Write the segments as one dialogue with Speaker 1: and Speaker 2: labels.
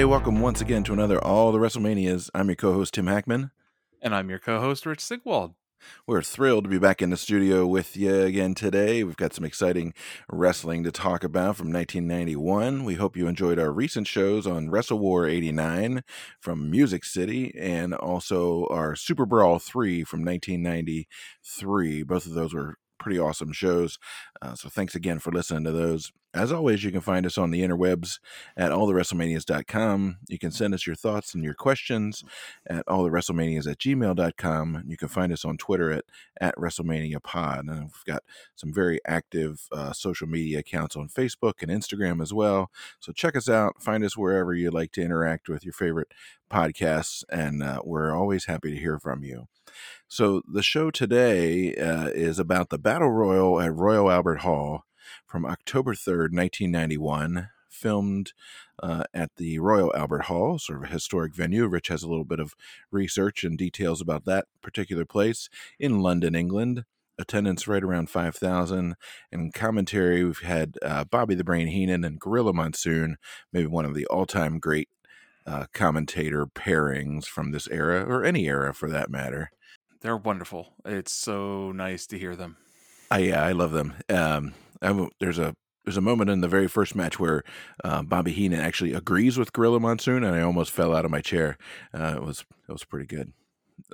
Speaker 1: everybody. Welcome once again to another All the WrestleManias. I'm your co host, Tim Hackman.
Speaker 2: And I'm your co host, Rich Sigwald.
Speaker 1: We're thrilled to be back in the studio with you again today. We've got some exciting wrestling to talk about from 1991. We hope you enjoyed our recent shows on Wrestle War 89 from Music City and also our Super Brawl 3 from 1993. Both of those were pretty awesome shows. Uh, so thanks again for listening to those. As always, you can find us on the interwebs at allthewrestlemanias.com. You can send us your thoughts and your questions at allthewrestlemanias at gmail.com. You can find us on Twitter at, at WrestleManiaPod. And we've got some very active uh, social media accounts on Facebook and Instagram as well. So check us out. Find us wherever you like to interact with your favorite podcasts. And uh, we're always happy to hear from you. So the show today uh, is about the Battle Royal at Royal Albert Hall from October 3rd, 1991, filmed uh, at the Royal Albert Hall, sort of a historic venue. Rich has a little bit of research and details about that particular place in London, England. Attendance right around 5,000. And commentary, we've had uh, Bobby the Brain Heenan and Gorilla Monsoon, maybe one of the all time great uh, commentator pairings from this era, or any era for that matter.
Speaker 2: They're wonderful. It's so nice to hear them.
Speaker 1: I, yeah, I love them. Um, I, there's a there's a moment in the very first match where uh, Bobby Heenan actually agrees with Gorilla Monsoon, and I almost fell out of my chair. Uh, it was it was pretty good.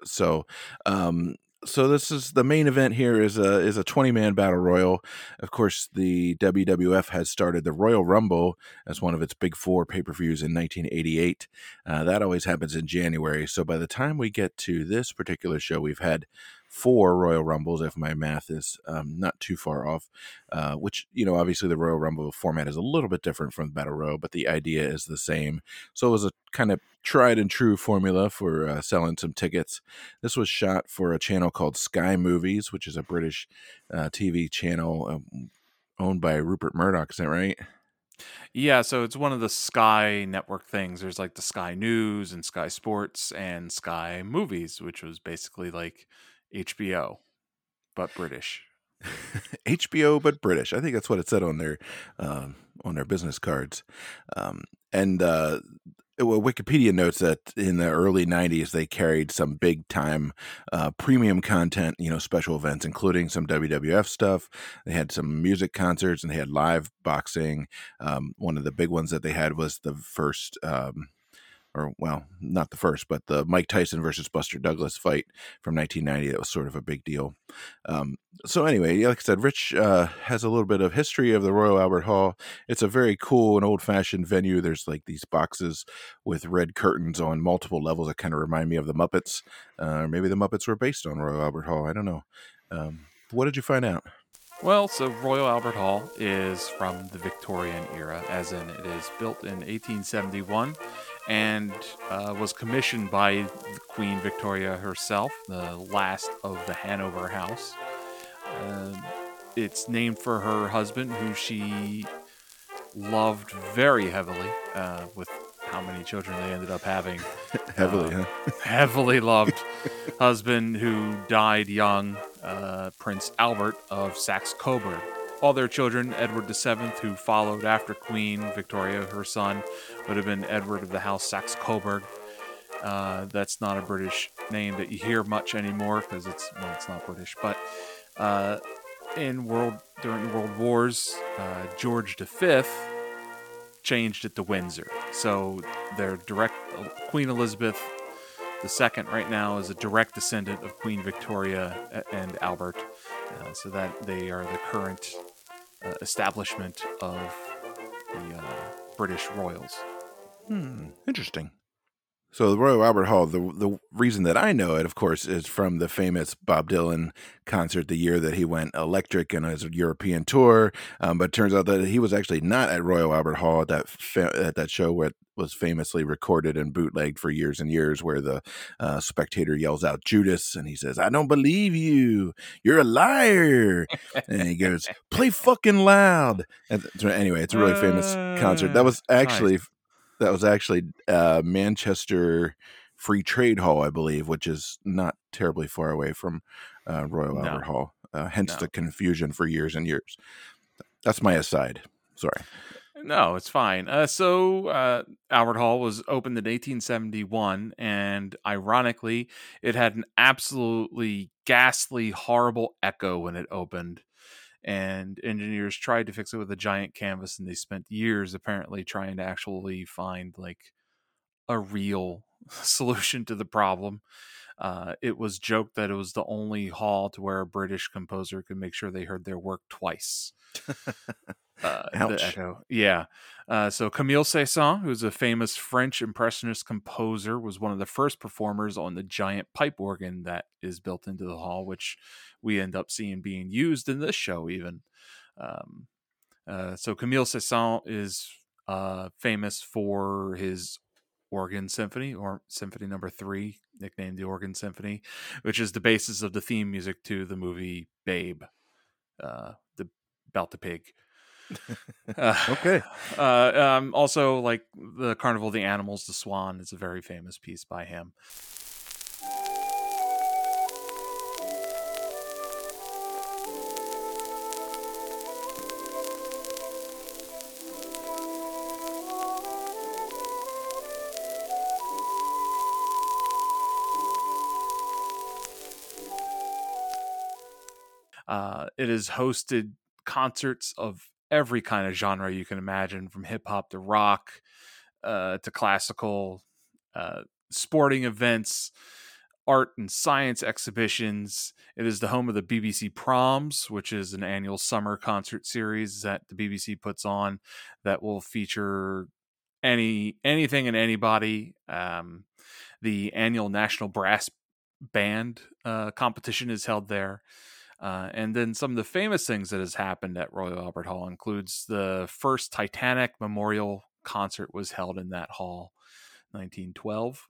Speaker 1: So, um, so this is the main event here is a is a 20 man battle royal. Of course, the WWF has started the Royal Rumble as one of its big four pay per views in 1988. Uh, that always happens in January. So by the time we get to this particular show, we've had four Royal Rumbles, if my math is um, not too far off. Uh, which you know, obviously, the Royal Rumble format is a little bit different from the Battle Royal, but the idea is the same. So it was a kind of tried and true formula for uh, selling some tickets. This was shot for a channel called Sky Movies, which is a British uh, TV channel um, owned by Rupert Murdoch. Is that right?
Speaker 2: Yeah, so it's one of the Sky network things. There's like the Sky News and Sky Sports and Sky Movies, which was basically like HBO, but British.
Speaker 1: HBO, but British. I think that's what it said on their um, on their business cards. Um, and uh, well, Wikipedia notes that in the early '90s they carried some big time uh, premium content, you know, special events, including some WWF stuff. They had some music concerts and they had live boxing. Um, one of the big ones that they had was the first um, or well, not the first, but the Mike Tyson versus Buster Douglas fight from 1990. That was sort of a big deal. Um, so anyway, like I said, Rich uh, has a little bit of history of the Royal Albert Hall. It's a very cool and old-fashioned venue. There's like these boxes with red curtains on multiple levels that kind of remind me of the Muppets. Uh, maybe the Muppets were based on Royal Albert Hall. I don't know. Um, what did you find out?
Speaker 2: Well, so Royal Albert Hall is from the Victorian era, as in it is built in 1871 and uh, was commissioned by Queen Victoria herself, the last of the Hanover House. Uh, it's named for her husband, who she loved very heavily, uh, with how many children they ended up having.
Speaker 1: heavily, huh?
Speaker 2: heavily loved husband who died young, uh, Prince Albert of Saxe Coburg. All their children, Edward VII, who followed after Queen Victoria, her son, would have been Edward of the House Saxe Coburg. Uh, that's not a British name that you hear much anymore because it's well, it's not British. But uh, in world during the World Wars, uh, George V changed it to Windsor. So their direct Queen Elizabeth II right now is a direct descendant of Queen Victoria and Albert. Uh, so that they are the current uh, establishment of the uh, British royals.
Speaker 1: Hmm, interesting. So the Royal Albert Hall, the the reason that I know it, of course, is from the famous Bob Dylan concert the year that he went electric in his European tour. Um, but it turns out that he was actually not at Royal Albert Hall at that fa- at that show where it was famously recorded and bootlegged for years and years, where the uh, spectator yells out Judas and he says, "I don't believe you. You're a liar." and he goes, "Play fucking loud." And anyway, it's a really famous concert. That was actually. Nice that was actually uh, Manchester Free Trade Hall, I believe, which is not terribly far away from uh, Royal no. Albert Hall. Uh, hence no. the confusion for years and years. That's my aside. Sorry.
Speaker 2: No, it's fine. Uh, so uh, Albert Hall was opened in 1871, and ironically, it had an absolutely ghastly, horrible echo when it opened. And engineers tried to fix it with a giant canvas, and they spent years apparently trying to actually find like a real solution to the problem. Uh, it was joked that it was the only hall to where a British composer could make sure they heard their work twice. Uh, the echo. Yeah. Uh, so Camille Saint-Saëns, who's a famous French impressionist composer, was one of the first performers on the giant pipe organ that is built into the hall, which we end up seeing being used in this show even. Um, uh, so Camille Saint-Saëns is uh, famous for his organ symphony or symphony number three nicknamed the organ symphony which is the basis of the theme music to the movie babe uh the about the pig
Speaker 1: uh, okay
Speaker 2: uh um also like the carnival of the animals the swan is a very famous piece by him Uh, it has hosted concerts of every kind of genre you can imagine, from hip hop to rock uh, to classical, uh, sporting events, art and science exhibitions. It is the home of the BBC Proms, which is an annual summer concert series that the BBC puts on that will feature any anything and anybody. Um, the annual National Brass Band uh, competition is held there. Uh, and then some of the famous things that has happened at Royal Albert Hall includes the first Titanic memorial concert was held in that hall, 1912.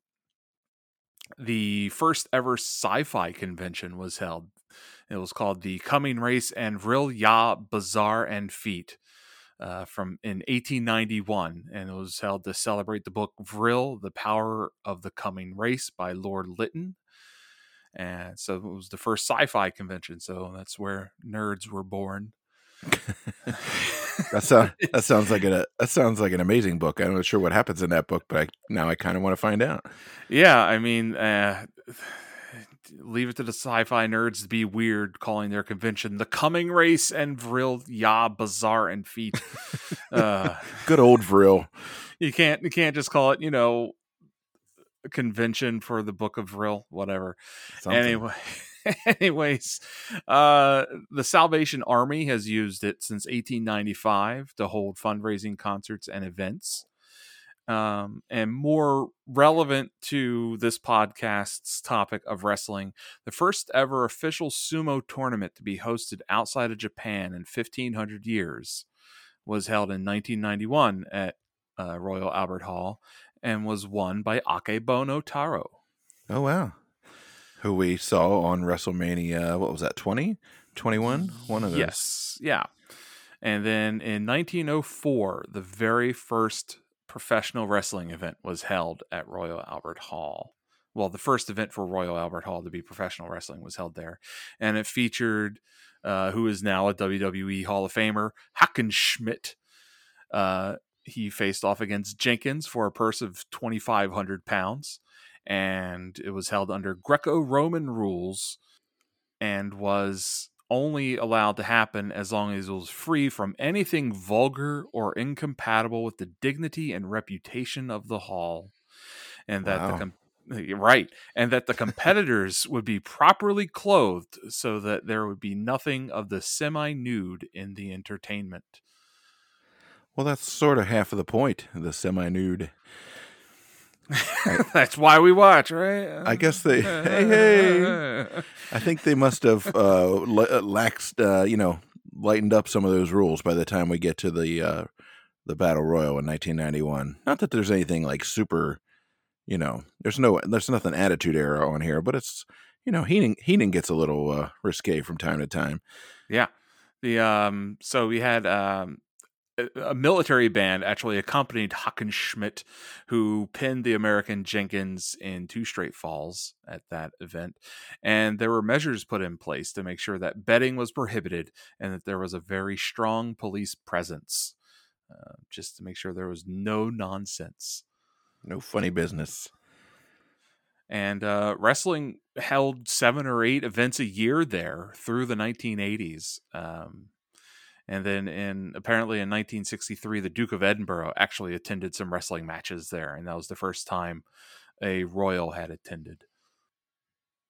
Speaker 2: The first ever sci-fi convention was held. It was called the Coming Race and Vril Ya Bazaar and Fête. Uh, from in 1891, and it was held to celebrate the book Vril, The Power of the Coming Race by Lord Lytton and so it was the first sci-fi convention so that's where nerds were born
Speaker 1: that sounds that sounds like a that sounds like an amazing book. I'm not sure what happens in that book, but I, now I kind of want to find out.
Speaker 2: Yeah, I mean, uh, leave it to the sci-fi nerds to be weird, calling their convention the Coming Race and Vril Ya Bazaar and Fête.
Speaker 1: Uh, Good old Vril.
Speaker 2: You can't you can't just call it you know convention for the Book of Vril, whatever. Something. Anyway, anyways, uh, the Salvation Army has used it since 1895 to hold fundraising concerts and events. Um, and more relevant to this podcast's topic of wrestling, the first ever official sumo tournament to be hosted outside of Japan in 1500 years was held in 1991 at uh, Royal Albert Hall and was won by Akebono Taro.
Speaker 1: Oh wow. Who we saw on WrestleMania, what was that, 20? 21? One of those.
Speaker 2: Yes. Yeah. And then in 1904, the very first professional wrestling event was held at Royal Albert Hall. Well, the first event for Royal Albert Hall to be professional wrestling was held there. And it featured uh, who is now a WWE Hall of Famer, Hackenschmidt, uh, he faced off against Jenkins for a purse of 2,500 pounds, and it was held under Greco Roman rules and was only allowed to happen as long as it was free from anything vulgar or incompatible with the dignity and reputation of the hall. And that wow. the com- right and that the competitors would be properly clothed so that there would be nothing of the semi-nude in the entertainment
Speaker 1: well, that's sort of half of the point. The semi-nude.
Speaker 2: that's why we watch, right?
Speaker 1: I guess they. hey, hey! I think they must have uh, uh, laxed, uh, you know, lightened up some of those rules by the time we get to the uh, the battle royal in 1991. Not that there's anything like super, you know, there's no, there's nothing attitude era on here, but it's, you know, Heenan Heenan gets a little uh, risque from time to time.
Speaker 2: Yeah. The um, so we had um, a military band actually accompanied Hackenschmidt, who pinned the American Jenkins in two straight falls at that event. And there were measures put in place to make sure that betting was prohibited and that there was a very strong police presence. uh, just to make sure there was no nonsense.
Speaker 1: No funny business.
Speaker 2: And uh, wrestling held seven or eight events a year there through the 1980s. Um, and then in apparently in 1963, the Duke of Edinburgh actually attended some wrestling matches there, and that was the first time a royal had attended.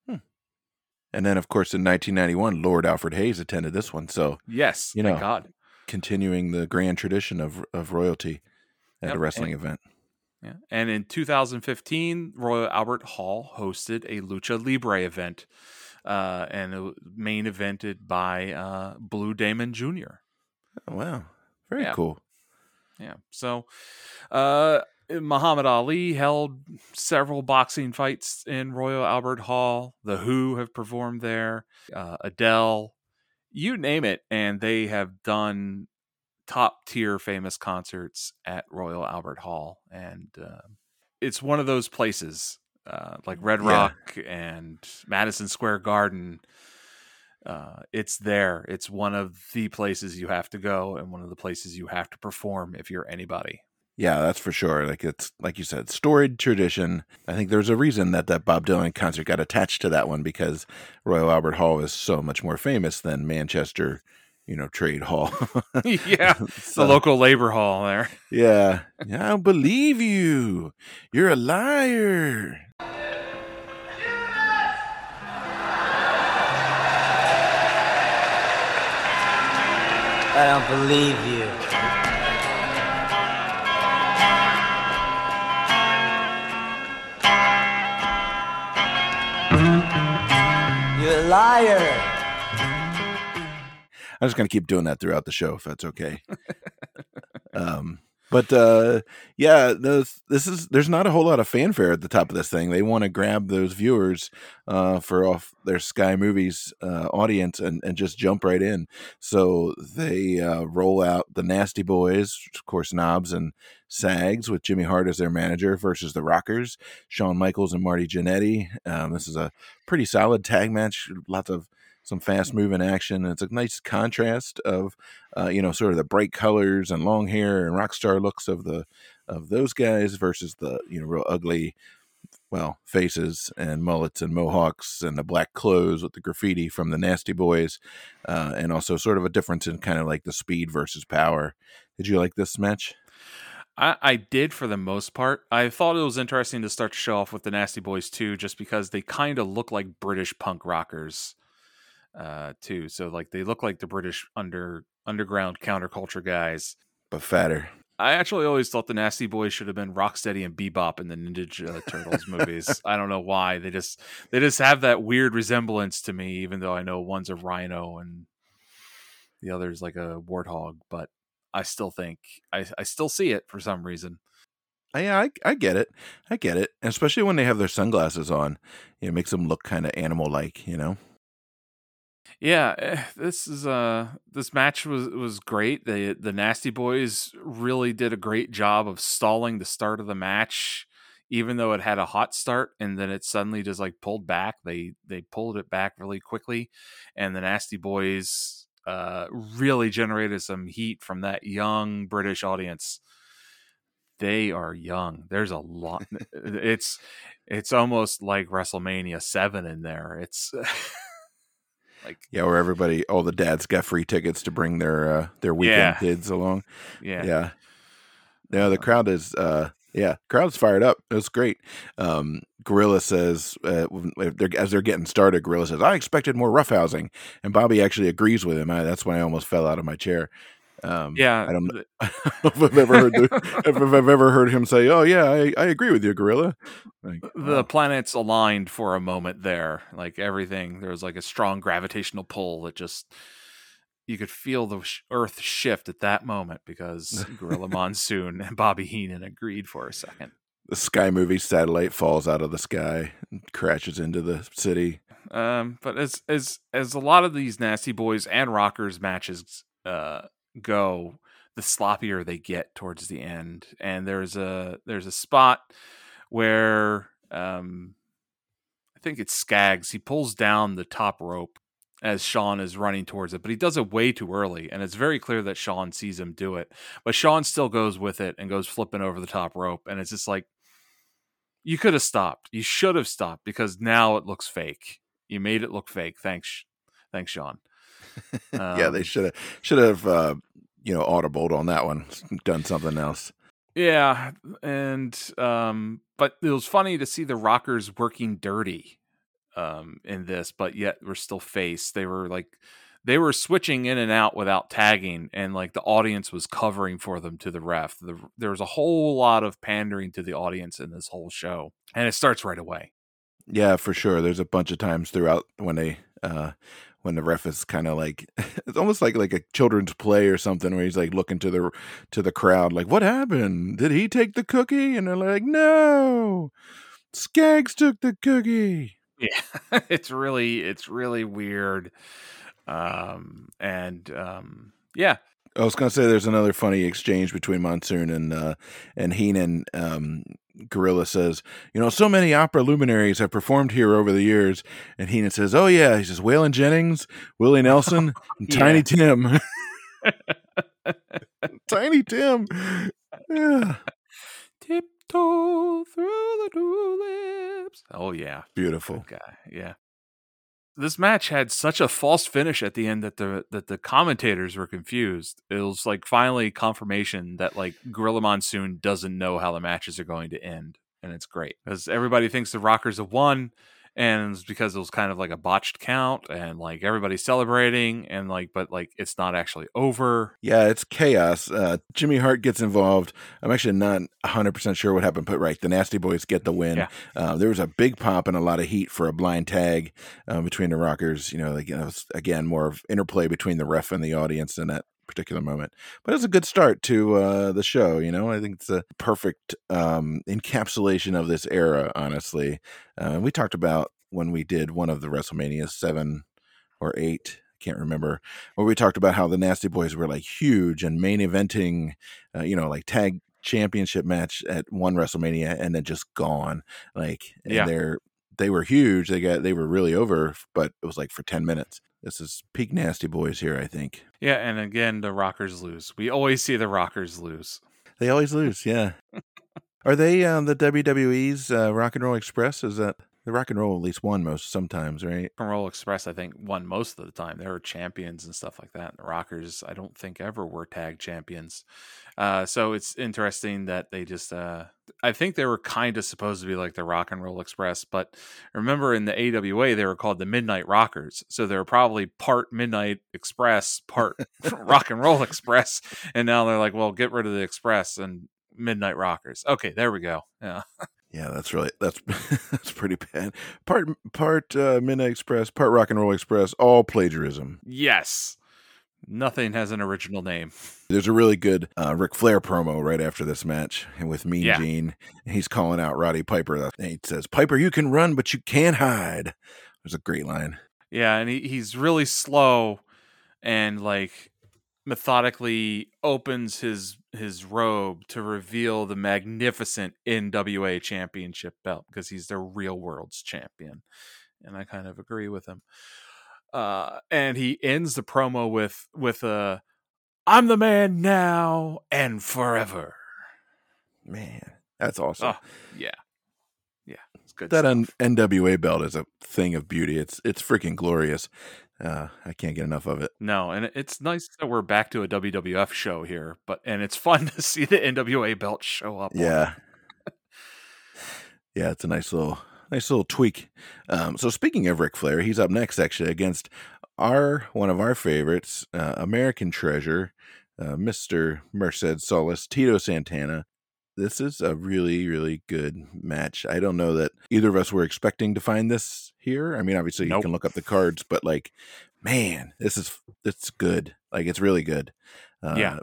Speaker 1: Hmm. And then, of course, in 1991, Lord Alfred Hayes attended this one. So
Speaker 2: yes, you know, God,
Speaker 1: continuing the grand tradition of of royalty at yep. a wrestling
Speaker 2: and,
Speaker 1: event.
Speaker 2: Yeah. And in 2015, Royal Albert Hall hosted a Lucha Libre event, uh, and it main evented by uh, Blue Demon Jr.
Speaker 1: Oh, wow. Very yeah. cool.
Speaker 2: Yeah. So, uh, Muhammad Ali held several boxing fights in Royal Albert Hall. The Who have performed there. Uh, Adele, you name it, and they have done top tier famous concerts at Royal Albert Hall, and uh, it's one of those places uh, like Red Rock yeah. and Madison Square Garden uh, it's there. It's one of the places you have to go and one of the places you have to perform if you're anybody.
Speaker 1: Yeah, that's for sure. Like it's like you said, storied tradition. I think there's a reason that that Bob Dylan concert got attached to that one because Royal Albert Hall is so much more famous than Manchester, you know, Trade Hall.
Speaker 2: yeah, so, the local labor hall there.
Speaker 1: Yeah, I don't believe you. You're a liar.
Speaker 3: I don't believe you. You're a liar.
Speaker 1: I'm just going to keep doing that throughout the show if that's okay. um, but uh, yeah, this this is there's not a whole lot of fanfare at the top of this thing. They want to grab those viewers uh, for off their Sky Movies uh, audience and, and just jump right in. So they uh, roll out the Nasty Boys, of course, Knobbs and Sags, with Jimmy Hart as their manager versus the Rockers, Shawn Michaels and Marty Jannetty. Um, this is a pretty solid tag match. Lots of some fast moving action. It's a nice contrast of, uh, you know, sort of the bright colors and long hair and rock star looks of the of those guys versus the you know real ugly, well, faces and mullets and mohawks and the black clothes with the graffiti from the Nasty Boys, uh, and also sort of a difference in kind of like the speed versus power. Did you like this match?
Speaker 2: I, I, did for the most part. I thought it was interesting to start to show off with the Nasty Boys too, just because they kind of look like British punk rockers uh, too. So like they look like the British under underground counterculture guys,
Speaker 1: but fatter.
Speaker 2: I actually always thought the Nasty Boys should have been Rocksteady and Bebop in the Ninja Turtles movies. I don't know why they just they just have that weird resemblance to me, even though I know one's a rhino and the other's like a warthog. But I still think I I still see it for some reason.
Speaker 1: Yeah, I, I get it. I get it. especially when they have their sunglasses on, it makes them look kind of animal like, you know?
Speaker 2: Yeah, eh, this is uh this match was was great. The the Nasty Boys really did a great job of stalling the start of the match even though it had a hot start and then it suddenly just like pulled back. They they pulled it back really quickly and the Nasty Boys uh really generated some heat from that young British audience. They are young. There's a lot it's it's almost like WrestleMania 7 in there. It's
Speaker 1: Like yeah, where everybody, all the dads got free tickets to bring their uh, their weekend yeah. kids along.
Speaker 2: Yeah,
Speaker 1: yeah. No, the crowd is uh, yeah, crowd's fired up. It was great. Um, Gorilla says, uh, they're, as they're getting started, Gorilla says, "I expected more roughhousing," and Bobby actually agrees with him. I, that's when I almost fell out of my chair.
Speaker 2: Um, yeah,
Speaker 1: I don't, know if I've ever heard the, if I've ever heard him say, "Oh yeah, I, I agree with you, Gorilla."
Speaker 2: Like, the planets aligned for a moment there, like everything. There was like a strong gravitational pull that just you could feel the Earth shift at that moment because Gorilla Monsoon and Bobby Heenan agreed for a second.
Speaker 1: The Sky Movie satellite falls out of the sky and crashes into the city.
Speaker 2: Um, but as as as a lot of these nasty boys and rockers matches uh go, the sloppier they get towards the end. And there's a there's a spot where um, I think it's Skaggs. He pulls down the top rope as Shawn is running towards it, but he does it way too early, and it's very clear that Shawn sees him do it. But Shawn still goes with it and goes flipping over the top rope, and it's just like you could have stopped. You should have stopped because now it looks fake. You made it look fake. Thanks, thanks,
Speaker 1: yeah,
Speaker 2: Um,
Speaker 1: they should have should have uh, you know audibled on that one, done something else.
Speaker 2: Yeah, and um, but it was funny to see the Rockers working dirty um in this, but yet we're still face. They were like they were switching in and out without tagging, and like the audience was covering for them to the ref. The, there was a whole lot of pandering to the audience in this whole show, and it starts right away.
Speaker 1: Yeah, for sure. There's a bunch of times throughout when they uh when the ref is kind of like it's almost like like a children's play or something where he's like looking to the to the crowd like what happened? Did he take the cookie? And they're like, "No. Skaggs took the cookie."
Speaker 2: Yeah, it's really it's really weird, um, and um, yeah,
Speaker 1: I was gonna say there's another funny exchange between Monsoon and uh, and Heenan. Um, Gorilla says, "You know, so many opera luminaries have performed here over the years." And Heenan says, "Oh yeah," he says, "Waylon Jennings, Willie Nelson, oh, and
Speaker 2: Yeah.
Speaker 1: Tiny Tim." Tiny Tim. Yeah,
Speaker 2: tiptoe through the tulips. Oh yeah,
Speaker 1: beautiful.
Speaker 2: Good guy. Yeah. This match had such a false finish at the end that the that the commentators were confused. It was like finally confirmation that like Gorilla Monsoon doesn't know how the matches are going to end, and it's great because everybody thinks the Rockers have won, and it's because it was kind of like a botched count, and like everybody's celebrating, and like but like it's not actually over.
Speaker 1: Yeah, it's chaos. Uh, Jimmy Hart gets involved. I'm actually not 100% sure what happened, but right, the Nasty Boys get the win.
Speaker 2: Yeah.
Speaker 1: Uh, there was a big pop and a lot of heat for a blind tag uh, between the Rockers. You know, like, you know, again, more of interplay between the ref and the audience in that particular moment. But it's a good start to uh, the show. You know, I think it's a perfect um, encapsulation of this era, honestly. Uh, we talked about when we did one of the WrestleMania seven or eight. Can't remember where we talked about how the Nasty Boys were like huge and main eventing, uh, you know, like tag championship match at one WrestleMania and then just gone. Like, and
Speaker 2: Yeah.
Speaker 1: they're they were huge. They got they were really over, but it was like for ten minutes. This is peak Nasty Boys here, I think.
Speaker 2: Yeah, and again the Rockers lose. We always see the Rockers lose.
Speaker 1: They always lose, yeah. Are they uh, the WWE's uh, Rock and Roll Express? Is that the Rock and Roll at least won most sometimes, right?
Speaker 2: Rock and Roll Express, I think, won most of the time. There were champions and stuff like that. And the Rockers, I don't think ever were tag champions. Uh, so it's interesting that they just, uh, I think they were kind of supposed to be like the Rock and Roll Express, but remember in the AWA, they were called the Midnight Rockers. So they were probably part Midnight Express, part Rock and Roll Express. And now they're like, well, get rid of the Express and Midnight Rockers. Okay, there we go. Yeah.
Speaker 1: Yeah, that's really that's that's pretty bad. Part part uh, Midnight Express, part Rock and Roll Express, all plagiarism.
Speaker 2: Yes. Nothing has an original name.
Speaker 1: There's a really good uh, Ric Flair promo right after this match, and with Mean
Speaker 2: Yeah.
Speaker 1: Gene, he's calling out Roddy Piper. And he says, "Piper, you can run, but you can't hide." There's a great line.
Speaker 2: Yeah, and he, he's really slow and like methodically opens his his robe to reveal the magnificent NWA championship belt because he's the real world's champion. And I kind of agree with him. Uh and he ends the promo with with a I'm the man now and forever.
Speaker 1: Man, that's awesome.
Speaker 2: Oh, yeah. Yeah, it's good.
Speaker 1: that. N- NWA belt is a thing of beauty. It's it's freaking glorious. Uh, I can't get enough of it.
Speaker 2: No, and it's nice that we're back to a WWF show here, but and it's fun to see the NWA belt show up.
Speaker 1: Yeah. yeah, it's a nice little nice little tweak. Um, so speaking of Ric Flair, he's up next actually against our one of our favorites, uh, American Treasure, uh, Mr. Merced Solis, Tito Santana. This is a really, really good match. I don't know that either of us were expecting to find this here. I mean, obviously you can look up the cards, but like, man, this is it's good. Like it's really good. Uh,
Speaker 2: Yeah.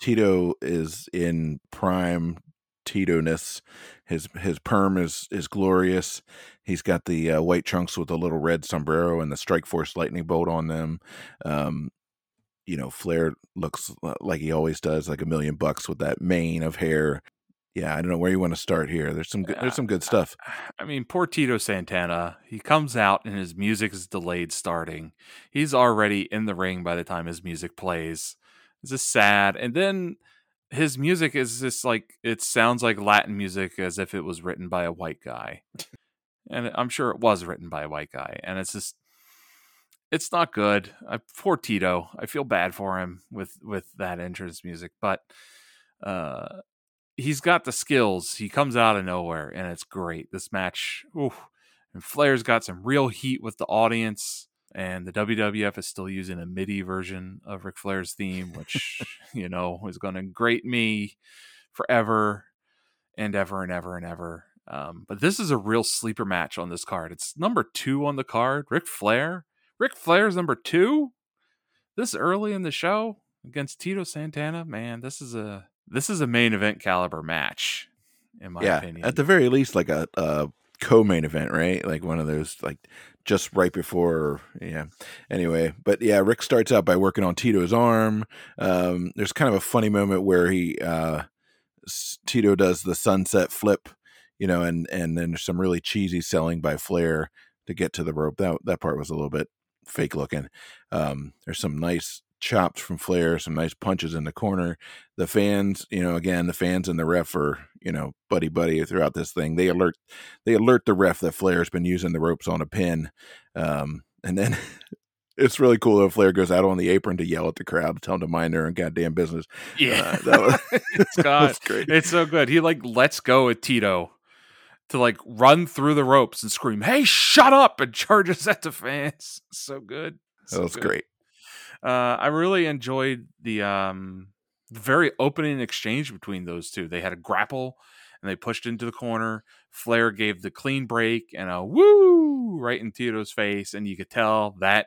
Speaker 1: Tito is in prime Tito ness. His his perm is is glorious. He's got the uh, white trunks with the little red sombrero and the Strike Force lightning bolt on them. Um, you know, Flair looks like he always does, like a million bucks with that mane of hair. Yeah, I don't know where you want to start here. There's some good, there's some good stuff.
Speaker 2: I mean, poor Tito Santana. He comes out and his music is delayed starting. He's already in the ring by the time his music plays. It's just sad. And then his music is just like it sounds like Latin music as if it was written by a white guy. and I'm sure it was written by a white guy. And it's just it's not good. I, poor Tito. I feel bad for him with with that entrance music, but uh he's got the skills. He comes out of nowhere and it's great. This match, oof. and Flair's got some real heat with the audience. And the WWF is still using a MIDI version of Ric Flair's theme, which, you know, is going to grate me forever and ever and ever and ever. Um, but this is a real sleeper match on this card. It's number two on the card. Ric Flair. Ric Flair's number two this early in the show against Tito Santana. Man, this is a this is a main event caliber match, in my
Speaker 1: yeah,
Speaker 2: opinion.
Speaker 1: at the very least, like a, a co-main event, right? Like one of those, like just right before. Yeah. Anyway, but yeah, Ric starts out by working on Tito's arm. Um, there's kind of a funny moment where he uh, Tito does the sunset flip, you know, and and then there's some really cheesy selling by Flair to get to the rope. That that part was a little bit fake looking. Um, there's some nice chops from Flair, some nice punches in the corner. The fans, you know, again, the fans and the ref are, you know, buddy buddy throughout this thing. They alert they alert the ref that Flair's been using the ropes on a pin. Um, and then it's really cool that Flair goes out on the apron to yell at the crowd to tell them to mind their own goddamn business.
Speaker 2: yeah,
Speaker 1: Uh, that was,
Speaker 2: it's God,
Speaker 1: great.
Speaker 2: it's so good. He like lets go at Tito to like run through the ropes and scream, "Hey, shut up!" and charges at the fans. So good.
Speaker 1: That was
Speaker 2: good.
Speaker 1: great.
Speaker 2: Uh, I really enjoyed the um, very opening exchange between those two. They had a grapple and they pushed into the corner. Flair gave the clean break and a woo right in Tito's face, and you could tell that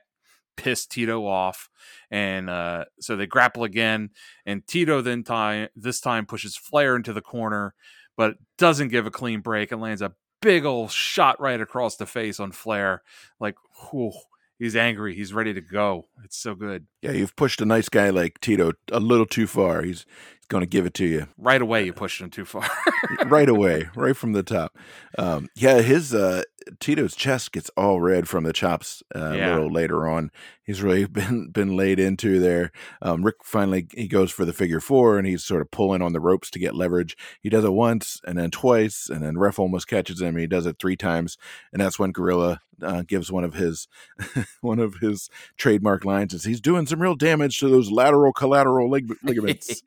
Speaker 2: pissed Tito off. And uh, so they grapple again, and Tito then time this time pushes Flair into the corner, but doesn't give a clean break and lands a big old shot right across the face on Flair. Like, whew, he's angry. He's ready to go. It's so good.
Speaker 1: Yeah, you've pushed a nice guy like Tito a little too far. He's he's going to give it to you
Speaker 2: Right away, you pushed him too far.
Speaker 1: right away, right from the top. Um, yeah, his uh, Tito's chest gets all red from the chops uh,
Speaker 2: Yeah.
Speaker 1: a little later on. He's really been been laid into there. Um, Ric finally he goes for the figure four, and he's sort of pulling on the ropes to get leverage. He does it once, and then twice, and then ref almost catches him. He does it three times, and that's when Gorilla uh, gives one of his one of his trademark lines: "Is he's doing some real damage to those lateral collateral lig- ligaments."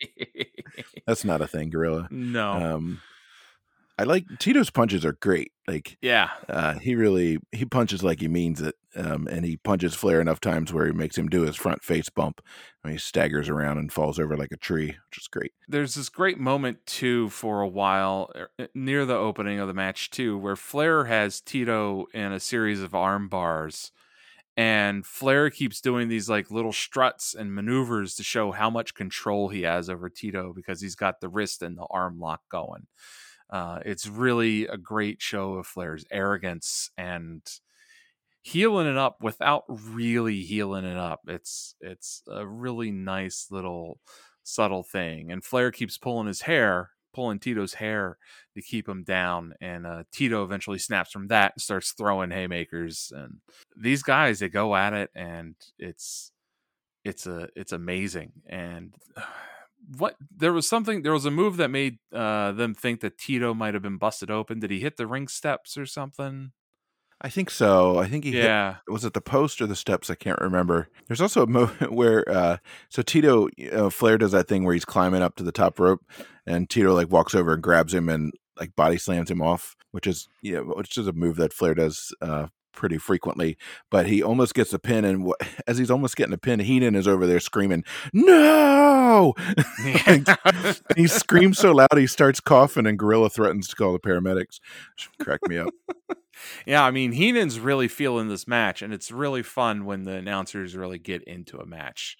Speaker 1: that's not a thing, Gorilla.
Speaker 2: no.
Speaker 1: Um, I like Tito's punches are great. Like
Speaker 2: yeah.
Speaker 1: uh, he really he punches like he means it, um, and he punches Flair enough times where he makes him do his front face bump. I mean, he staggers around and falls over like a tree, which is great.
Speaker 2: There's this great moment too for a while er, near the opening of the match too, where Flair has Tito in a series of arm bars, and Flair keeps doing these like little struts and maneuvers to show how much control he has over Tito because he's got the wrist and the arm lock going. Uh, it's really a great show of Flair's arrogance and heeling it up without really heeling it up. It's it's a really nice little subtle thing. And Flair keeps pulling his hair, pulling Tito's hair to keep him down. And uh, Tito eventually snaps from that and starts throwing haymakers. And these guys, they go at it, and it's it's a it's amazing. And what there was something there was a move that made uh, them think that Tito might have been busted open. Did he hit the ring steps or something?
Speaker 1: I think so. I think he hit,
Speaker 2: Yeah.
Speaker 1: was it the post or the steps? I can't remember. There's also a moment where uh, so Tito Flair does that thing where he's climbing up to the top rope, and Tito like walks over and grabs him and like body slams him off, which is yeah, which is a move that Flair does uh, pretty frequently. But he almost gets a pin, and as he's almost getting a pin, Heenan is over there screaming, "No!" he screams so loud he starts coughing, and Gorilla threatens to call the paramedics. Crack me up.
Speaker 2: Yeah, I mean, Heenan's really feeling this match, and it's really fun when the announcers really get into a match.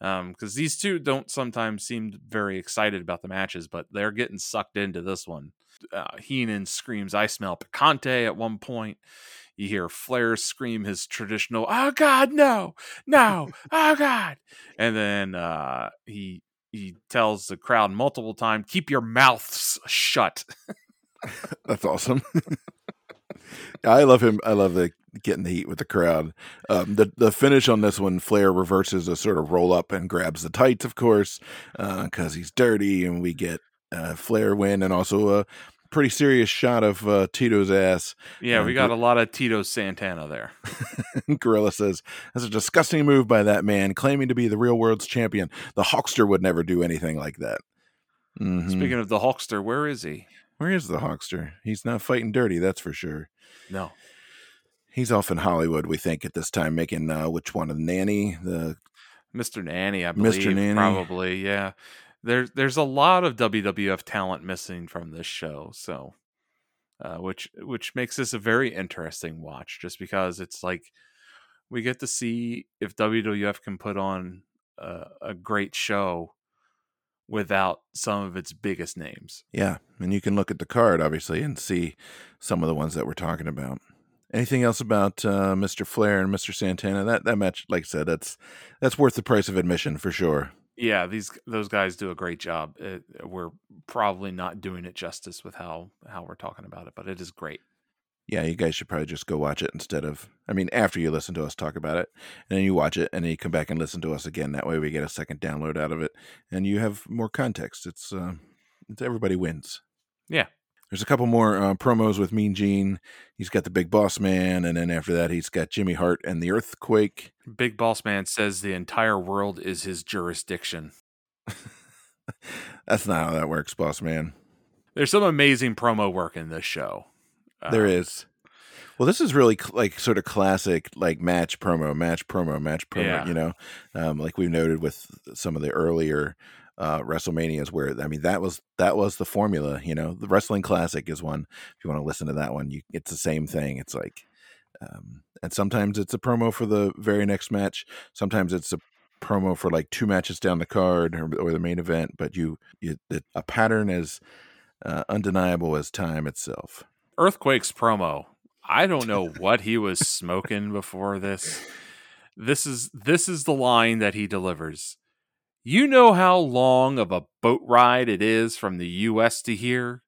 Speaker 2: Because these two don't sometimes seem very excited about the matches, but they're getting sucked into this one. Uh, Heenan screams, I smell picante at one point. You hear Flair scream his traditional, oh God, no, no, oh God. And then uh, he he tells the crowd multiple times, "Keep your mouths shut."
Speaker 1: That's awesome. I love him. I love the getting the heat with the crowd. Um, the the finish on this one, Flair reverses a sort of roll up and grabs the tights, of course, because uh, he's dirty, and we get uh, Flair win, and also a pretty serious shot of uh, Tito's ass.
Speaker 2: Yeah, we got a lot of Tito Santana there.
Speaker 1: Gorilla says that's a disgusting move by that man, claiming to be the real world's champion. The Hulkster would never do anything like that.
Speaker 2: Mm-hmm. Speaking of the Hulkster, where is he?
Speaker 1: Where is the Hulkster? He's not fighting dirty, that's for sure.
Speaker 2: No.
Speaker 1: He's off in Hollywood, we think, at this time, making uh, which one? The nanny, the
Speaker 2: Mr. Nanny, I believe. Mr. Nanny, probably, yeah. There's there's a lot of WWF talent missing from this show, so uh, which which makes this a very interesting watch, just because it's like we get to see if WWF can put on a, a great show without some of its biggest names.
Speaker 1: Yeah, and you can look at the card obviously and see some of the ones that we're talking about. Anything else about uh, Mr. Flair and Mr. Santana? That that match, like I said, that's that's worth the price of admission for sure.
Speaker 2: Yeah, these those guys do a great job. It, we're probably not doing it justice with how how we're talking about it, but it is great.
Speaker 1: Yeah, you guys should probably just go watch it instead of. I mean, after you listen to us talk about it, and then you watch it, and then you come back and listen to us again. That way, we get a second download out of it, and you have more context. It's, uh, it's everybody wins.
Speaker 2: Yeah,
Speaker 1: there's a couple more uh, promos with Mean Gene. He's got the Big Boss Man, and then after that, he's got Jimmy Hart and the Earthquake.
Speaker 2: Big Boss Man says the entire world is his jurisdiction.
Speaker 1: That's not how that works, Boss Man.
Speaker 2: There's some amazing promo work in this show.
Speaker 1: There um, is. Well, this is really cl- like sort of classic, like match promo, match promo, match promo. Yeah. You know, um, like we've noted with some of the earlier uh, WrestleManias where I mean that was that was the formula. You know, the Wrestling Classic is one. If you want to listen to that one, you it's the same thing. It's like, um, and sometimes it's a promo for the very next match. Sometimes it's a promo for like two matches down the card or, or the main event. But you, you it, a pattern as uh, undeniable as time itself.
Speaker 2: Earthquake's promo. I don't know what he was smoking before this. This is this is the line that he delivers. You know how long of a boat ride it is from the US to here?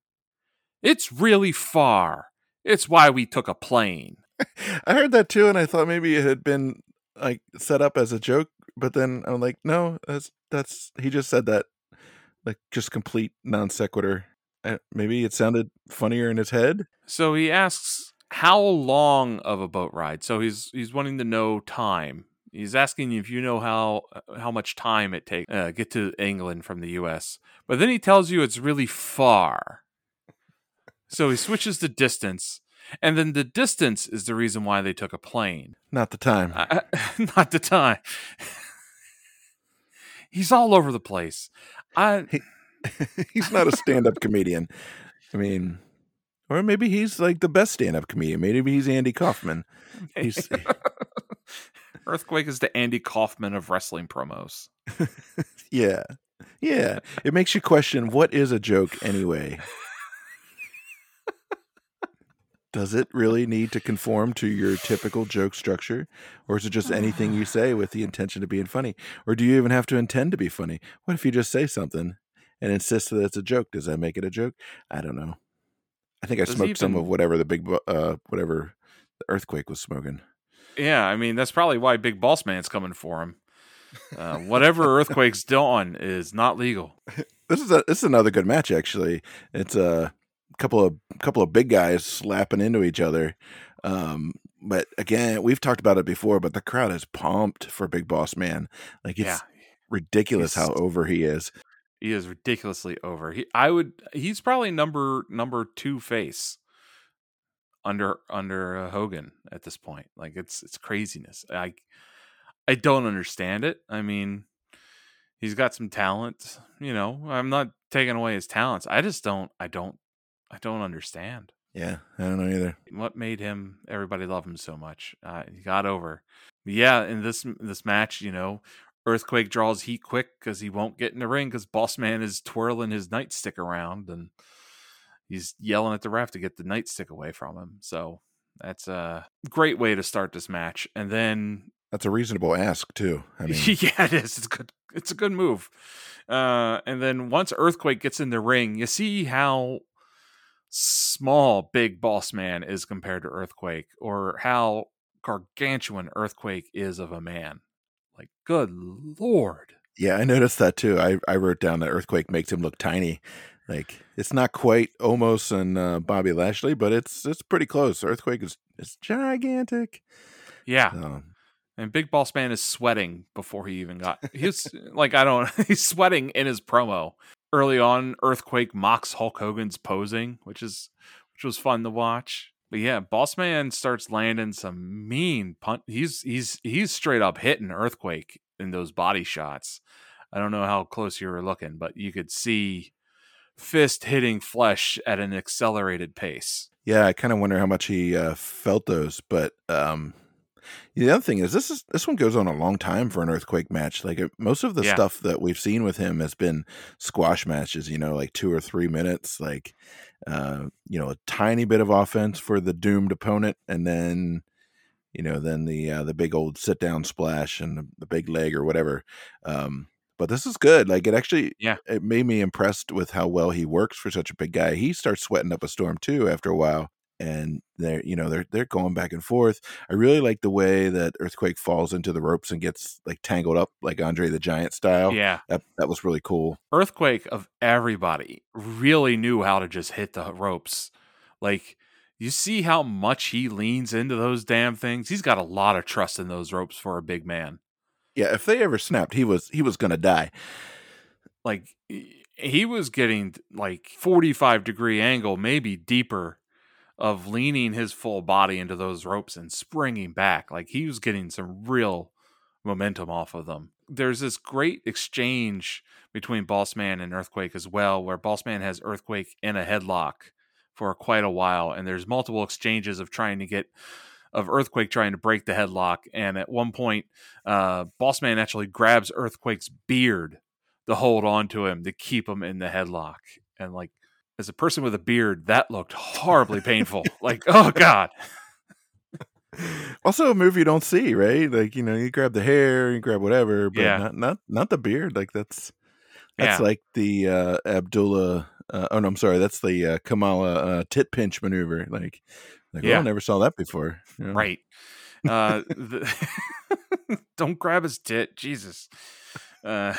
Speaker 2: It's really far. It's why we took a plane.
Speaker 1: I heard that too, and I thought maybe it had been like set up as a joke, but then I'm like, no, that's that's he just said that like just complete non sequitur. Uh, maybe it sounded funnier in his head.
Speaker 2: So he asks how long of a boat ride. So he's he's wanting to know time. He's asking if you know how uh, how much time it takes uh, get to England from the U.S. But then he tells you it's really far. So he switches the distance, and then the distance is the reason why they took a plane.
Speaker 1: Not the time.
Speaker 2: Uh, not the time. he's all over the place. I.
Speaker 1: He, he's not a stand-up comedian. I mean, or maybe he's like the best stand-up comedian. Maybe he's Andy Kaufman. He's
Speaker 2: Earthquake is the Andy Kaufman of wrestling promos.
Speaker 1: yeah. Yeah. It makes you question what is a joke anyway? Does it really need to conform to your typical joke structure? Or is it just anything you say with the intention of being funny? Or do you even have to intend to be funny? What if you just say something and insist that it's a joke? Does that make it a joke? I don't know. I think I Does smoked even... some of whatever the big, uh, whatever the earthquake was smoking.
Speaker 2: Yeah, I mean that's probably why Big Boss Man's coming for him. Uh, whatever Earthquake's done is not legal.
Speaker 1: This is a this is another good match actually. It's a couple of couple of big guys slapping into each other. Um, but again, we've talked about it before, but the crowd is pumped for Big Boss Man. Like it's yeah. ridiculous he's, how over he is.
Speaker 2: He is ridiculously over. He I would he's probably number number 2 face under under uh, Hogan at this point. Like it's it's craziness. I I don't understand it. I mean, he's got some talent. You know, I'm not taking away his talents. I just don't. I don't. I don't understand.
Speaker 1: Yeah, I don't know either.
Speaker 2: What made him? Everybody love him so much. Uh, he got over. Yeah, in this this match, you know, Earthquake draws heat quick because he won't get in the ring because Boss Man is twirling his nightstick around and he's yelling at the ref to get the nightstick away from him. So that's a great way to start this match. And then
Speaker 1: That's a reasonable ask too. I mean,
Speaker 2: yeah, it is. It's good. It's a good move. Uh, and then once Earthquake gets in the ring, you see how small Big Boss Man is compared to Earthquake, or how gargantuan Earthquake is of a man. Like, good lord.
Speaker 1: yeah, I noticed that too. I I wrote down that Earthquake makes him look tiny. Like it's not quite Omos and uh, Bobby Lashley, but it's it's pretty close. Earthquake is is gigantic.
Speaker 2: Yeah.
Speaker 1: So,
Speaker 2: And Big Boss Man is sweating before he even got. He's like, I don't. He's sweating in his promo. Early on, Earthquake mocks Hulk Hogan's posing, which is which was fun to watch. But yeah, Boss Man starts landing some mean punt. He's he's he's straight up hitting Earthquake in those body shots. I don't know how close you were looking, but you could see fist hitting flesh at an accelerated pace.
Speaker 1: yeah, I kind of wonder how much he uh, felt those. But um, the other thing is, this is this one goes on a long time for an Earthquake match. Like most of the
Speaker 2: Yeah.
Speaker 1: stuff that we've seen with him has been squash matches. You know, like two or three minutes. Like uh, you know, a tiny bit of offense for the doomed opponent, and then you know, then the uh, the big old sit down splash and the, the big leg or whatever. Um, but this is good. Like it actually,
Speaker 2: Yeah.
Speaker 1: it made me impressed with how well he works for such a big guy. He starts sweating up a storm too after a while, and they're you know they're they're going back and forth. I really like the way that Earthquake falls into the ropes and gets like tangled up like Andre the Giant style.
Speaker 2: Yeah,
Speaker 1: That that was really cool.
Speaker 2: Earthquake of everybody really knew how to just hit the ropes. Like you see how much he leans into those damn things. He's got a lot of trust in those ropes for a big man.
Speaker 1: Yeah, if they ever snapped, he was he was gonna die.
Speaker 2: Like he- was getting like 45 degree angle, maybe deeper of leaning his full body into those ropes and springing back. Like he was getting some real momentum off of them. There's this great exchange between Boss Man and Earthquake as well, where Boss Man has Earthquake in a headlock for quite a while, and there's multiple exchanges of trying to get of Earthquake trying to break the headlock, and at one point, uh, Boss Man actually grabs Earthquake's beard to hold on to him to keep him in the headlock, and like as a person with a beard, that looked horribly painful. like, oh god,
Speaker 1: Also, a move you don't see, right? Like you know, you grab the hair, you grab whatever, but
Speaker 2: Yeah.
Speaker 1: not not not the beard. Like that's that's
Speaker 2: Yeah.
Speaker 1: like the uh, Abdullah. Uh, oh no, I'm sorry. That's the uh, Kamala uh, tit pinch maneuver. Like, like
Speaker 2: Yeah.
Speaker 1: oh, I never saw that before. you know?
Speaker 2: right? Uh, the, don't grab his tit, Jesus. Uh,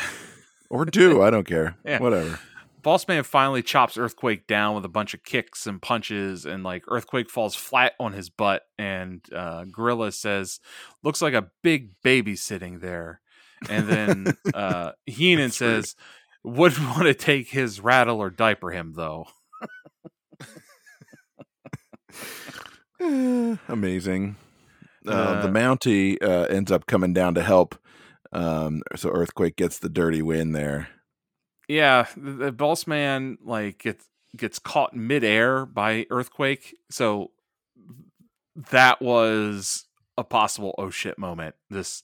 Speaker 1: Or do I don't care.
Speaker 2: Yeah.
Speaker 1: Whatever.
Speaker 2: Boss Man finally chops Earthquake down with a bunch of kicks and punches, and like Earthquake falls flat on his butt. And uh, Gorilla says, "Looks like a big baby sitting there." And then uh, Heenan
Speaker 1: That's rude.
Speaker 2: says, "Wouldn't want to take his rattle or diaper him though."
Speaker 1: Eh, Amazing. Uh,
Speaker 2: Uh,
Speaker 1: the Mountie uh, ends up coming down to help. Um, so Earthquake gets the dirty win there.
Speaker 2: Yeah, the, the Boss Man like gets gets caught midair by Earthquake, so that was a possible oh shit moment. This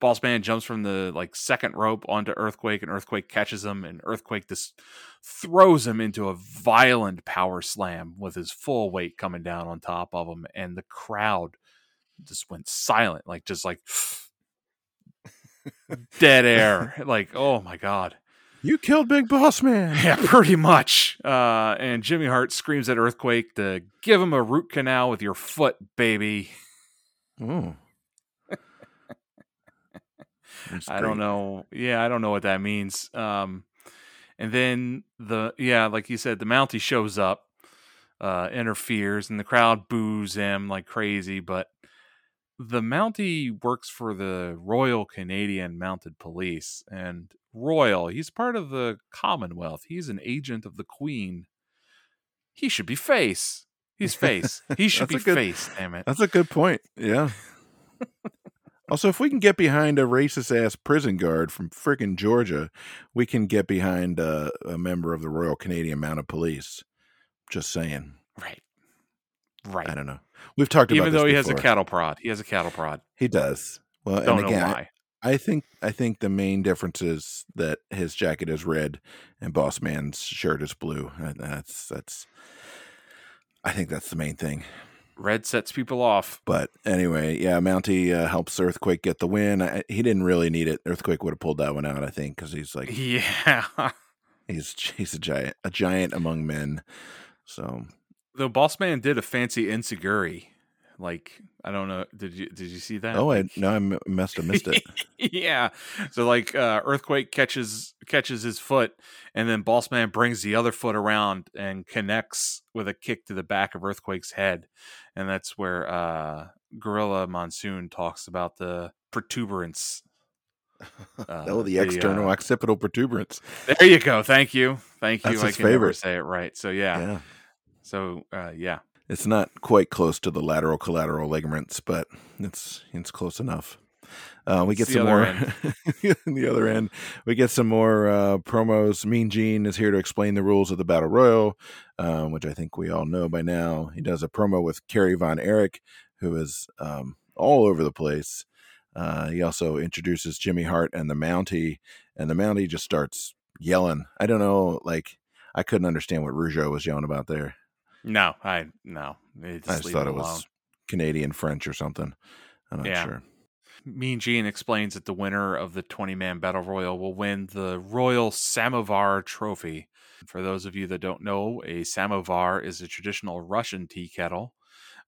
Speaker 2: Boss Man jumps from the like second rope onto Earthquake, and Earthquake catches him, and Earthquake just throws him into a violent power slam with his full weight coming down on top of him, and the crowd just went silent, like just like dead air, like oh my god.
Speaker 1: You killed Big Boss Man.
Speaker 2: Yeah, pretty much. Uh, and Jimmy Hart screams at Earthquake to give him a root canal with your foot, baby.
Speaker 1: Oh.
Speaker 2: I don't know. Yeah, I don't know what that means. Um, and then the yeah, like you said, the Mountie shows up, uh, interferes, and the crowd boos him like crazy. But the Mountie works for the Royal Canadian Mounted Police, and Royal, he's part of the Commonwealth. He's an agent of the Queen. He should be face. He's face. He should be
Speaker 1: good-
Speaker 2: face. Damn it.
Speaker 1: That's a good point. Yeah. also, if we can get behind a racist ass prison guard from frickin' Georgia, we can get behind uh, a member of the Royal Canadian Mounted Police. Just saying.
Speaker 2: Right. Right.
Speaker 1: I don't know. We've talked about
Speaker 2: Even though he has a cattle prod, he has a cattle prod.
Speaker 1: He does. Well,
Speaker 2: Don't
Speaker 1: and again,
Speaker 2: know
Speaker 1: I-
Speaker 2: why.
Speaker 1: I think I think the main difference is that his jacket is red and Boss Man's shirt is blue. And that's that's I think that's the main thing.
Speaker 2: Red sets people off.
Speaker 1: But anyway, yeah, Mountie uh, helps Earthquake get the win. I, he didn't really need it. Earthquake would have pulled that one out, I think, because he's like
Speaker 2: Yeah.
Speaker 1: he's he's a giant, a giant among men. So
Speaker 2: though, boss man did a fancy enzuigiri. Like I don't know. Did you did you see that?
Speaker 1: oh, I no, I must have missed it.
Speaker 2: yeah. So like uh earthquake catches catches his foot and then boss man brings the other foot around and connects with a kick to the back of earthquake's head. And that's where uh Gorilla Monsoon talks about the protuberance. Uh,
Speaker 1: oh, the
Speaker 2: the,
Speaker 1: external
Speaker 2: uh,
Speaker 1: occipital protuberance.
Speaker 2: There you go. Thank you. Thank you.
Speaker 1: That's
Speaker 2: I
Speaker 1: his
Speaker 2: can never
Speaker 1: favorite.
Speaker 2: say it right. So yeah.
Speaker 1: yeah.
Speaker 2: So uh yeah.
Speaker 1: It's not quite close to the lateral collateral ligaments, but it's it's close enough. Uh, we get
Speaker 2: It's
Speaker 1: some more on the other end. We get some more uh, promos. Mean Gene is here to explain the rules of the battle royal, um, which I think we all know by now. He does a promo with Kerry Von Erich, who is um, all over the place. Uh, he also introduces Jimmy Hart and the Mountie, and the Mountie just starts yelling. I don't know, like I couldn't understand what Rougeau was yelling about there.
Speaker 2: No, I no.
Speaker 1: I just thought it was Canadian French or something. I'm not
Speaker 2: Yeah.
Speaker 1: sure.
Speaker 2: Mean Gene explains that the winner of the 20 man battle royal will win the Royal Samovar Trophy. For those of you that don't know, a samovar is a traditional Russian tea kettle,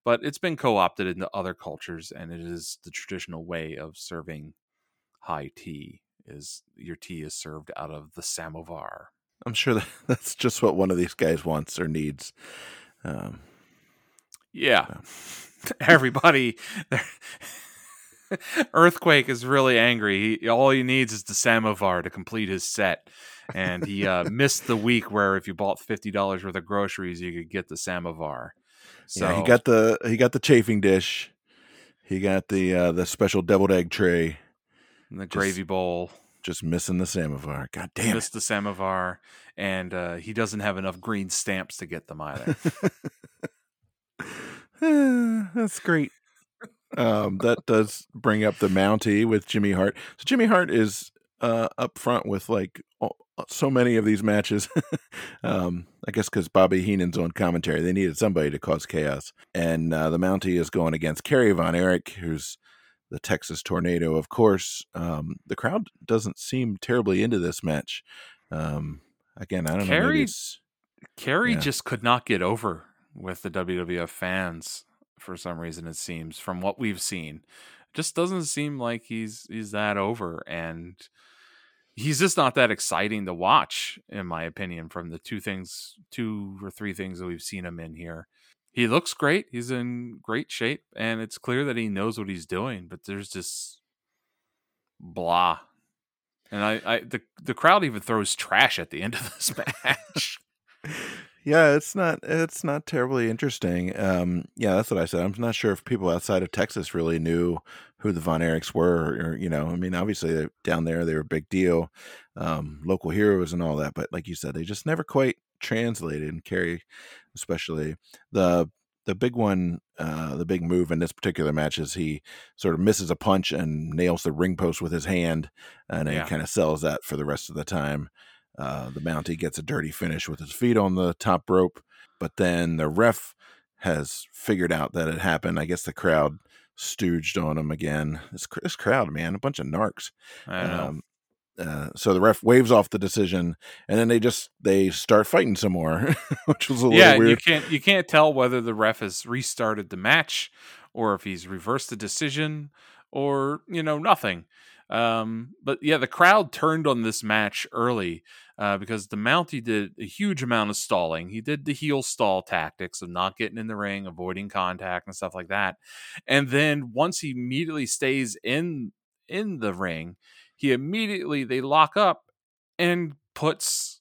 Speaker 2: but it's been co opted into other cultures and it is the traditional way of serving high tea is your tea is served out of the samovar.
Speaker 1: I'm sure that that's just what one of these guys wants or needs. Um,
Speaker 2: Yeah. Everybody Earthquake is really angry. He, all he needs is the samovar to complete his set. And he uh, missed the week where if you bought fifty dollars worth of groceries, you could get the samovar. So
Speaker 1: yeah, he got the he got the chafing dish. He got the uh, the special deviled egg tray.
Speaker 2: And the gravy bowl,
Speaker 1: Just missing the samovar. God damn
Speaker 2: missed the samovar, and uh, he doesn't have enough green stamps to get them either.
Speaker 1: That's great. um, that does bring up the Mountie with Jimmy Hart. So Jimmy Hart is uh, up front with like all, so many of these matches. um, I guess because Bobby Heenan's on commentary, they needed somebody to cause chaos, and uh, the Mountie is going against Kerry Von Erich, who's the Texas Tornado. Of course, um, the crowd doesn't seem terribly into this match. Um, again, I don't know. Maybe
Speaker 2: Kerry-
Speaker 1: Yeah.
Speaker 2: just could not get over with the WWF fans for some reason. It seems from what we've seen, just doesn't seem like he's he's that over, and he's just not that exciting to watch, in my opinion. From the two things, two or three things that we've seen him in here, he looks great. He's in great shape, and it's clear that he knows what he's doing. But there's just blah. And I, I the the crowd even throws trash at the end of this match.
Speaker 1: Yeah, it's not it's not terribly interesting. Um, yeah, that's what I said. I'm not sure if people outside of Texas really knew who the Von Erichs were, or you know, I mean, obviously down there they were a big deal, um, local heroes and all that. But like you said, they just never quite translated. And Kerry especially the the big one, uh, the big move in this particular match is he sort of misses a punch and nails the ring post with his hand, and
Speaker 2: Yeah.
Speaker 1: he kind of sells that for the rest of the time. Uh, the Mountie gets a dirty finish with his feet on the top rope, but then the ref has figured out that it happened. I guess the crowd stooged on him again. This, this crowd, man, a bunch of narcs.
Speaker 2: I know.
Speaker 1: Um, uh, so the ref waves off the decision, and then they just they start fighting some more, which was a little
Speaker 2: yeah, and you can't you can't tell whether the ref has restarted the match or if he's reversed the decision or you know nothing. Um, but yeah, the crowd turned on this match early uh, because the Mountie did a huge amount of stalling. He did the heel stall tactics of not getting in the ring, avoiding contact, and stuff like that. And then once he immediately stays in in the ring, he immediately they lock up and puts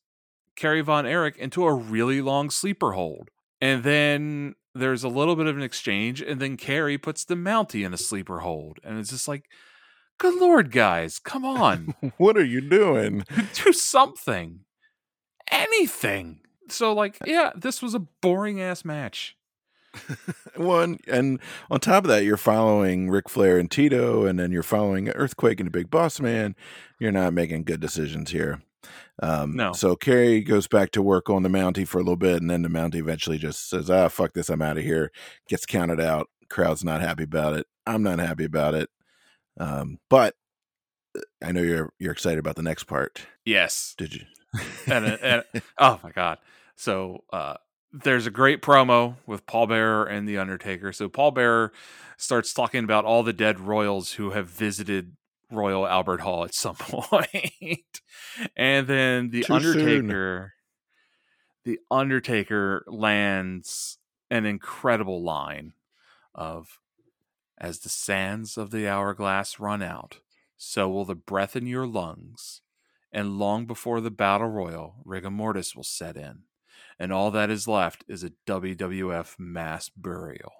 Speaker 2: Kerry Von Erich into a really long sleeper hold. And then there's a little bit of an exchange, and then Kerry puts the Mountie in a sleeper hold. And it's just like, good lord, guys, come on.
Speaker 1: what are you doing?
Speaker 2: Do something. Anything. So, like, yeah, this was a boring ass match.
Speaker 1: One and on top of that, you're following Ric Flair and Tito, and then you're following Earthquake and the Big Boss Man. You're not making good decisions here. Um,
Speaker 2: No.
Speaker 1: So Kerry goes back to work on the Mountie for a little bit, and then the Mountie eventually just says, "Ah, fuck this, I'm out of here." Gets counted out. Crowd's not happy about it. I'm not happy about it. Um, but uh, I know you're you're excited about the next part.
Speaker 2: Yes.
Speaker 1: Did you?
Speaker 2: and, and oh my god so uh there's a great promo with paul bearer and the undertaker. So paul bearer starts talking about all the dead royals who have visited royal albert hall at some point. And then the
Speaker 1: Too soon.
Speaker 2: undertaker the undertaker lands an incredible line of as the sands of the hourglass run out so will the breath in your lungs and long before the battle royal, rigor mortis will set in, and all that is left is a WWF mass burial.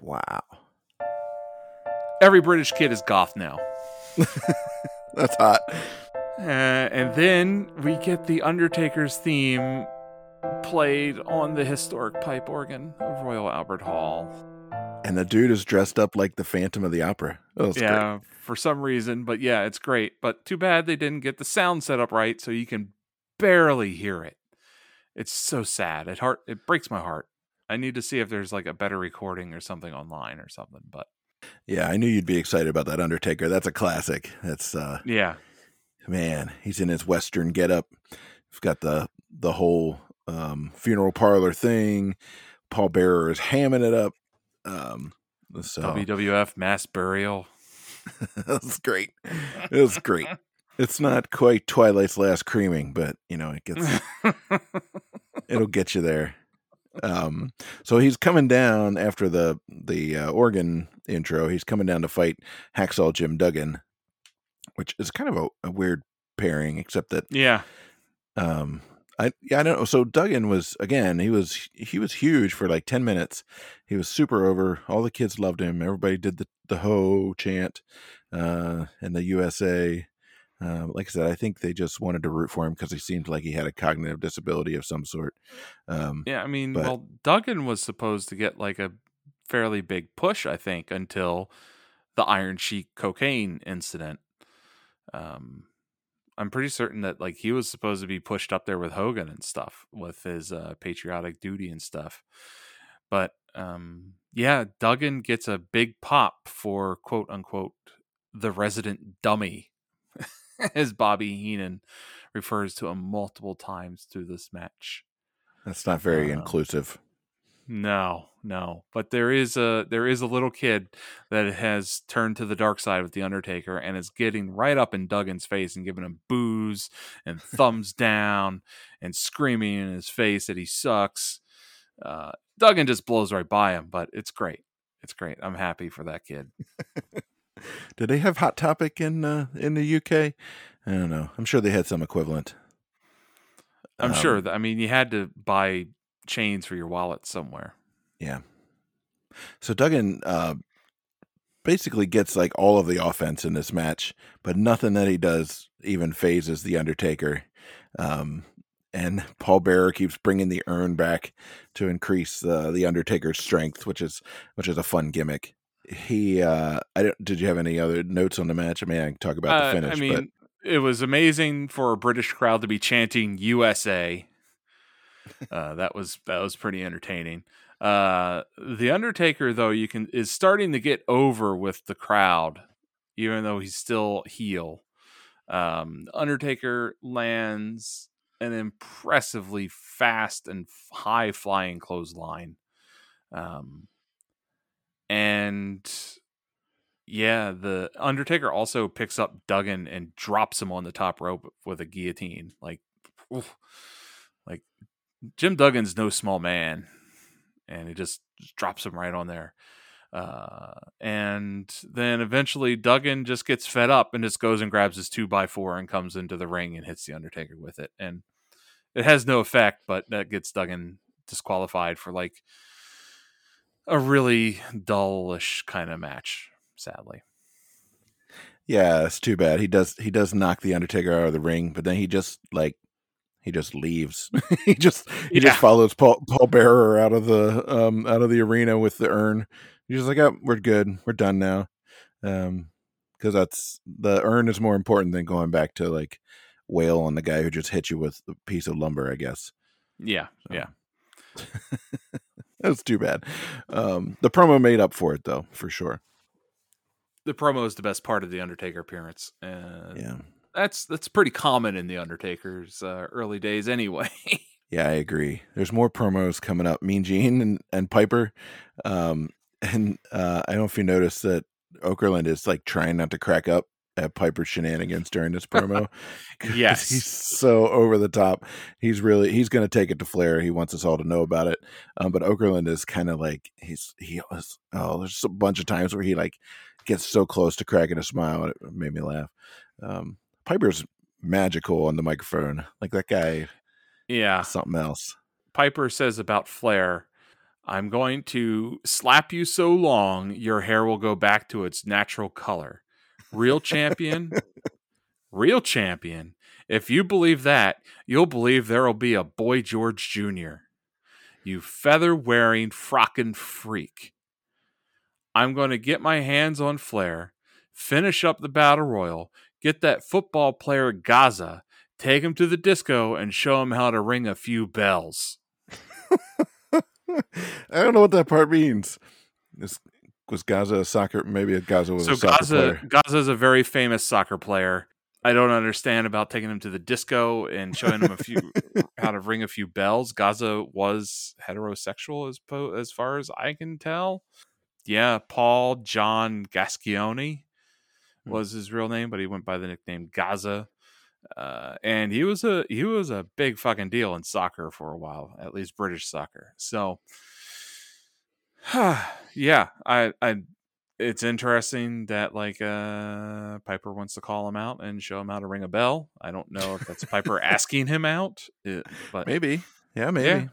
Speaker 1: wow,
Speaker 2: Every British kid is goth now.
Speaker 1: that's hot.
Speaker 2: Uh, and then we get the Undertaker's theme played on the historic pipe organ of Royal Albert Hall.
Speaker 1: And the dude is dressed up like the Phantom of the Opera. Oh,
Speaker 2: yeah, for some reason, but yeah, it's great. But too bad they didn't get the sound set up right, so you can barely hear it. It's so sad. It heart it breaks my heart. I need to see if there's like a better recording or something online or something. But.
Speaker 1: Yeah, I knew you'd be excited about that Undertaker. That's a classic. That's uh,
Speaker 2: yeah,
Speaker 1: man. He's in his Western getup. He's got the the whole um, funeral parlor thing. Paul Bearer is hamming it up. Um, so
Speaker 2: WWF mass burial.
Speaker 1: that was great. It was great. It's not quite Twilight's last creaming, but you know it gets it'll get you there. Um, so he's coming down after the the uh, organ intro. He's coming down to fight Hacksaw Jim Duggan, which is kind of a, a weird pairing, except that
Speaker 2: yeah,
Speaker 1: um, I yeah I don't know. So Duggan was again he was he was huge for like ten minutes. He was super over. All the kids loved him. Everybody did the the ho chant, uh, and the USA. Uh, like I said, I think they just wanted to root for him because he seemed like he had a cognitive disability of some sort. Um,
Speaker 2: yeah. I mean,
Speaker 1: But-
Speaker 2: well, Duggan was supposed to get like a fairly big push, I think, until the Iron Sheik cocaine incident. Um, I'm pretty certain that like he was supposed to be pushed up there with Hogan and stuff with his uh, patriotic duty and stuff. But um, yeah, Duggan gets a big pop for quote unquote the resident dummy, as Bobby Heenan refers to him multiple times through this match.
Speaker 1: that's not very
Speaker 2: Uh,
Speaker 1: inclusive.
Speaker 2: No, no. But there is a there is a little kid that has turned to the dark side with the Undertaker and is getting right up in Duggan's face and giving him boos and thumbs down and screaming in his face that he sucks. Uh, Duggan just blows right by him, but it's great. It's great. I'm happy for that kid.
Speaker 1: Did they have Hot Topic in uh, in the UK? I don't know. I'm sure they had some equivalent.
Speaker 2: I'm
Speaker 1: Um,
Speaker 2: sure I mean you had to buy chains for your wallet somewhere.
Speaker 1: Yeah. So Duggan uh, basically gets like all of the offense in this match, but nothing that he does even fazes the Undertaker. Um, and Paul Bearer keeps bringing the urn back to increase uh, the Undertaker's strength, which is which is a fun gimmick. He, uh, I don't. Did you have any other notes on the match? I mean, I can talk about
Speaker 2: Uh,
Speaker 1: the finish,
Speaker 2: I mean, it was amazing for a British crowd to be chanting USA. Uh, that was that was pretty entertaining. Uh, the Undertaker, though, you can is starting to get over with the crowd, even though he's still heel. Um, Undertaker lands an impressively fast and high flying clothesline. Um, and yeah, the Undertaker also picks up Duggan and drops him on the top rope with a guillotine. Like, oof. like Jim Duggan's no small man, and he just drops him right on there. Uh, and then eventually Duggan just gets fed up and just goes and grabs his two by four and comes into the ring and hits the Undertaker with it. And it has no effect, but that gets Duggan disqualified for like a really dullish kind of match, sadly.
Speaker 1: yeah, it's too bad. He does he does knock the Undertaker out of the ring, but then he just like he just leaves. he just he
Speaker 2: Yeah.
Speaker 1: just follows Paul Paul Bearer out of the um out of the arena with the urn. He's just like, oh, we're good, we're done now, um, because that's the urn is more important than going back to like wail on the guy who just hit you with a piece of lumber. I guess
Speaker 2: Yeah,
Speaker 1: So-
Speaker 2: yeah.
Speaker 1: that was too bad. Um, the promo made up for it though, for sure.
Speaker 2: The promo is the best part of the Undertaker appearance, and
Speaker 1: Yeah,
Speaker 2: that's that's pretty common in the Undertaker's uh, early days, anyway.
Speaker 1: yeah, I agree. There's more promos coming up. Mean Gene and and Piper, um, and uh, I don't know if you noticed that Okerlund is like trying not to crack up at Piper's shenanigans during this promo.
Speaker 2: Yes.
Speaker 1: he's so over the top. He's really he's going to take it to Flair. He wants us all to know about it. Um, but Okerlund is kind of like he's he was oh there's a bunch of times where he like gets so close to cracking a smile. and It made me laugh. Um, Piper's magical on the microphone. Like that guy,
Speaker 2: yeah,
Speaker 1: something else.
Speaker 2: Piper says about Flair, I'm going to slap you so long your hair will go back to its natural color. Real champion, real champion. If you believe that, you'll believe there'll be a Boy George Jr. You feather wearing frockin' freak. I'm going to get my hands on Flair, finish up the battle royal, get that football player Gazza, take him to the disco, and show him how to ring a few bells.
Speaker 1: I don't know what that part means. This was Gazza a soccer? Maybe Gazza was
Speaker 2: so
Speaker 1: a soccer
Speaker 2: Gazza
Speaker 1: player.
Speaker 2: Gazza is a very famous soccer player. I don't understand about taking him to the disco and showing him a few how to ring a few bells. Gazza was heterosexual as po- as far as I can tell. Yeah, Paul John Gascoigne
Speaker 1: Hmm.
Speaker 2: was his real name, but he went by the nickname Gazza. Uh, and he was a he was a big fucking deal in soccer for a while, at least British soccer. So, yeah, I I it's interesting that like uh Piper wants to call him out and show him how to ring a bell. I don't know if that's Piper asking him out, uh, but
Speaker 1: Maybe. Yeah, maybe.
Speaker 2: Yeah.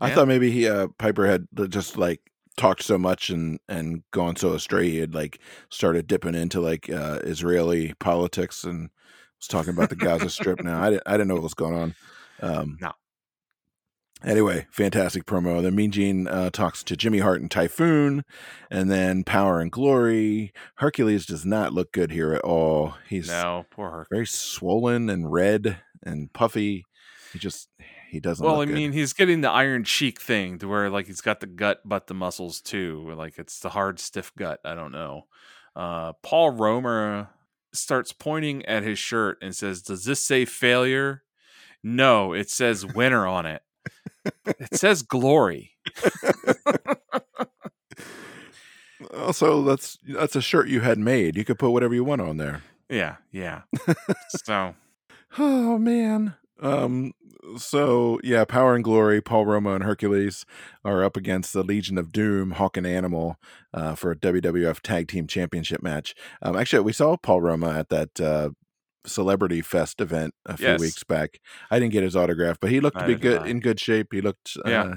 Speaker 1: I
Speaker 2: Yeah.
Speaker 1: thought maybe he uh Piper had just like talked so much and and gone so astray he had like started dipping into like uh Israeli politics and was talking about the Gaza strip now. I didn't I didn't know what was going on. Um
Speaker 2: No.
Speaker 1: Anyway, fantastic promo. Then Mean Gene uh, talks to Jimmy Hart and Typhoon, and then Power and Glory. Hercules does not look good here at all. He's
Speaker 2: no, poor her.
Speaker 1: very swollen and red and puffy. He just he doesn't.
Speaker 2: Well, I
Speaker 1: good.
Speaker 2: mean, he's getting the Iron Sheik thing to where like he's got the gut but the muscles too. Like it's the hard, stiff gut. I don't know. Uh, Paul Roma starts pointing at his shirt and says, "Does this say failure?" No, it says winner on it. It says glory.
Speaker 1: also that's that's a shirt you had made. You could put whatever you want on there.
Speaker 2: Yeah, yeah. so
Speaker 1: Oh man. Um. So yeah, Power and Glory, Paul Roma and Hercules are up against the Legion of Doom, Hawk and Animal, uh, for a WWF Tag Team Championship match. Um. Actually, we saw Paul Roma at that uh, Celebrity Fest event a few
Speaker 2: Yes.
Speaker 1: weeks back. I didn't get his autograph, but he looked to be good
Speaker 2: not.
Speaker 1: in good shape. He looked. Uh,
Speaker 2: Yeah.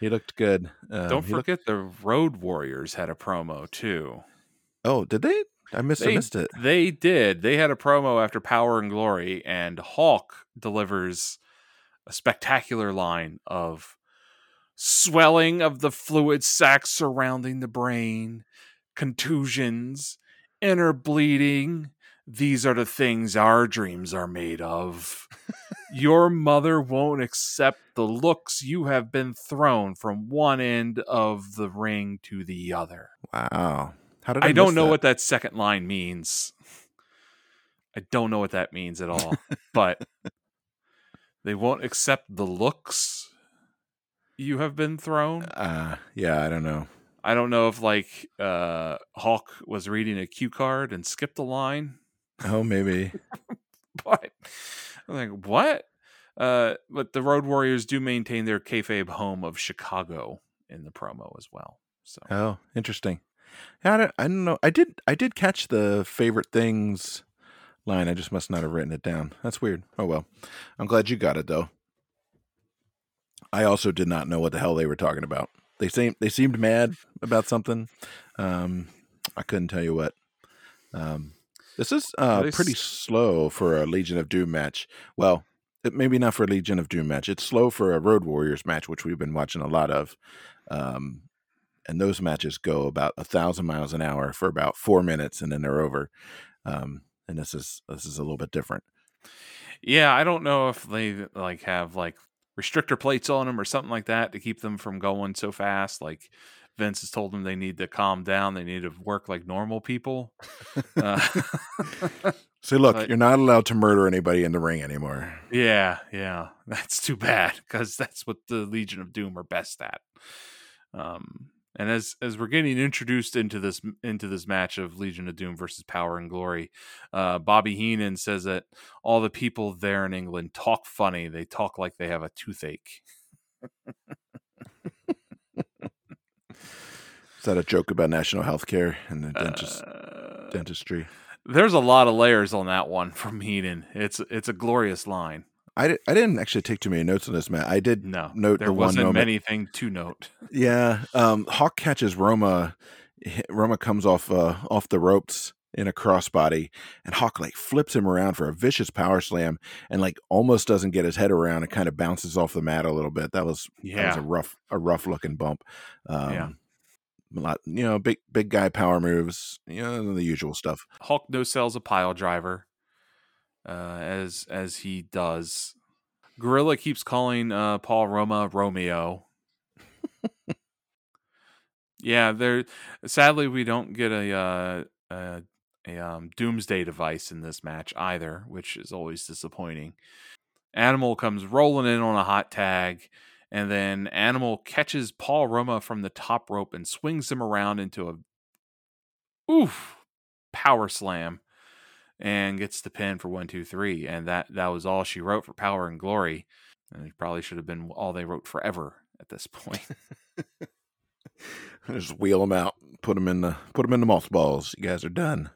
Speaker 1: He looked good. Uh,
Speaker 2: don't
Speaker 1: he looked-
Speaker 2: forget the Road Warriors had a promo too.
Speaker 1: oh, did they? I missed. I missed it.
Speaker 2: They did. They had a promo after Power and Glory, and Hawk delivers a spectacular line of swelling of the fluid sac surrounding the brain, contusions, inner bleeding. These are the things our dreams are made of. Your mother won't accept the looks you have been thrown from one end of the ring to the other.
Speaker 1: Wow. How did I,
Speaker 2: I don't know
Speaker 1: that?
Speaker 2: what that second line means. I don't know what that means at all. but they won't accept the looks you have been thrown.
Speaker 1: Uh, yeah, I don't know.
Speaker 2: I don't know if like uh Hawk was reading a cue card and skipped a line,
Speaker 1: Oh, maybe.
Speaker 2: but I'm like, what? Uh, but the Road Warriors do maintain their kayfabe home of Chicago in the promo as well. So
Speaker 1: Oh, interesting. Yeah, I don't, I don't know. I did. I did catch the favorite things line. I just must not have written it down. That's weird. Oh well. I'm glad you got it though. I also did not know what the hell they were talking about. They seemed they seemed mad about something. Um, I couldn't tell you what. Um, this is uh,
Speaker 2: s-
Speaker 1: pretty slow for a Legion of Doom match. Well, it, maybe not for a Legion of Doom match. It's slow for a Road Warriors match, which we've been watching a lot of. Um, and those matches go about a thousand miles an hour for about four minutes, and then they're over. Um, and this is this is a little bit different.
Speaker 2: Yeah, I don't know if they like have like restrictor plates on them or something like that to keep them from going so fast. Like Vince has told them they need to calm down. They need to work like normal people. Uh,
Speaker 1: See, look, you're not allowed to murder anybody in the ring anymore.
Speaker 2: yeah, yeah, that's too bad because that's what the Legion of Doom are best at. Um, and as as we're getting introduced into this into this match of Legion of Doom versus Power and Glory, uh, Bobby Heenan says that all the people there in England talk funny. They talk like they have a toothache.
Speaker 1: Is that a joke about national health care and the dentist,
Speaker 2: Uh,
Speaker 1: dentistry?
Speaker 2: there's a lot of layers on that one from Heenan. It's it's a glorious line.
Speaker 1: I, di- I didn't actually take too many notes on this, Matt. I did
Speaker 2: No,
Speaker 1: note
Speaker 2: there
Speaker 1: the
Speaker 2: wasn't
Speaker 1: moment.
Speaker 2: anything to note.
Speaker 1: Yeah, um, Hawk catches Roma. Roma comes off uh, off the ropes in a crossbody, and Hawk like flips him around for a vicious power slam, and like almost doesn't get his head around. It kind of bounces off the mat a little bit. That was that was
Speaker 2: Yeah,
Speaker 1: a rough a rough looking bump. Um,
Speaker 2: Yeah.
Speaker 1: A lot, you know, big big guy power moves, you know, the usual stuff.
Speaker 2: Hulk no sells a pile driver, uh, as as he does. Gorilla keeps calling uh, Paul Roma Romeo. yeah, there. Sadly, we don't get a uh, a, a um, Doomsday device in this match either, which is always disappointing. Animal comes rolling in on a hot tag, and then Animal catches Paul Roma from the top rope and swings him around into a oof power slam and gets the pin for one, two, three. And that that was all she wrote for Power and Glory. And it probably should have been all they wrote forever at this point.
Speaker 1: Just wheel them out, put them in the put them in the mothballs. You guys are done.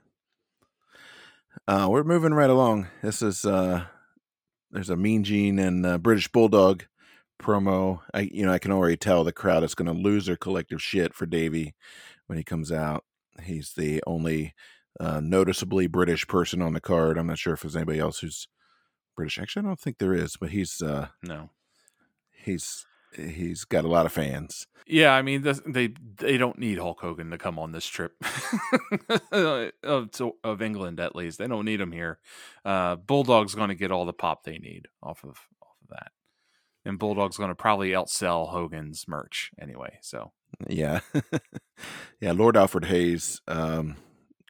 Speaker 1: Uh, we're moving right along. This is uh, there's a Mean Gene and uh, British Bulldog promo. I you know I can already tell the crowd is going to lose their collective shit for Davey when he comes out. He's the only uh, noticeably British person on the card. I'm not sure if there's anybody else who's British. Actually, I don't think there is, but he's uh,
Speaker 2: no.
Speaker 1: he's he's got a lot of fans.
Speaker 2: Yeah, I mean this, they they don't need Hulk Hogan to come on this trip of to- of England at least. They don't need him here. Uh, Bulldog's going to get all the pop they need off of off of that, and Bulldog's going to probably outsell Hogan's merch anyway. So
Speaker 1: Yeah. yeah, Lord Alfred Hayes um,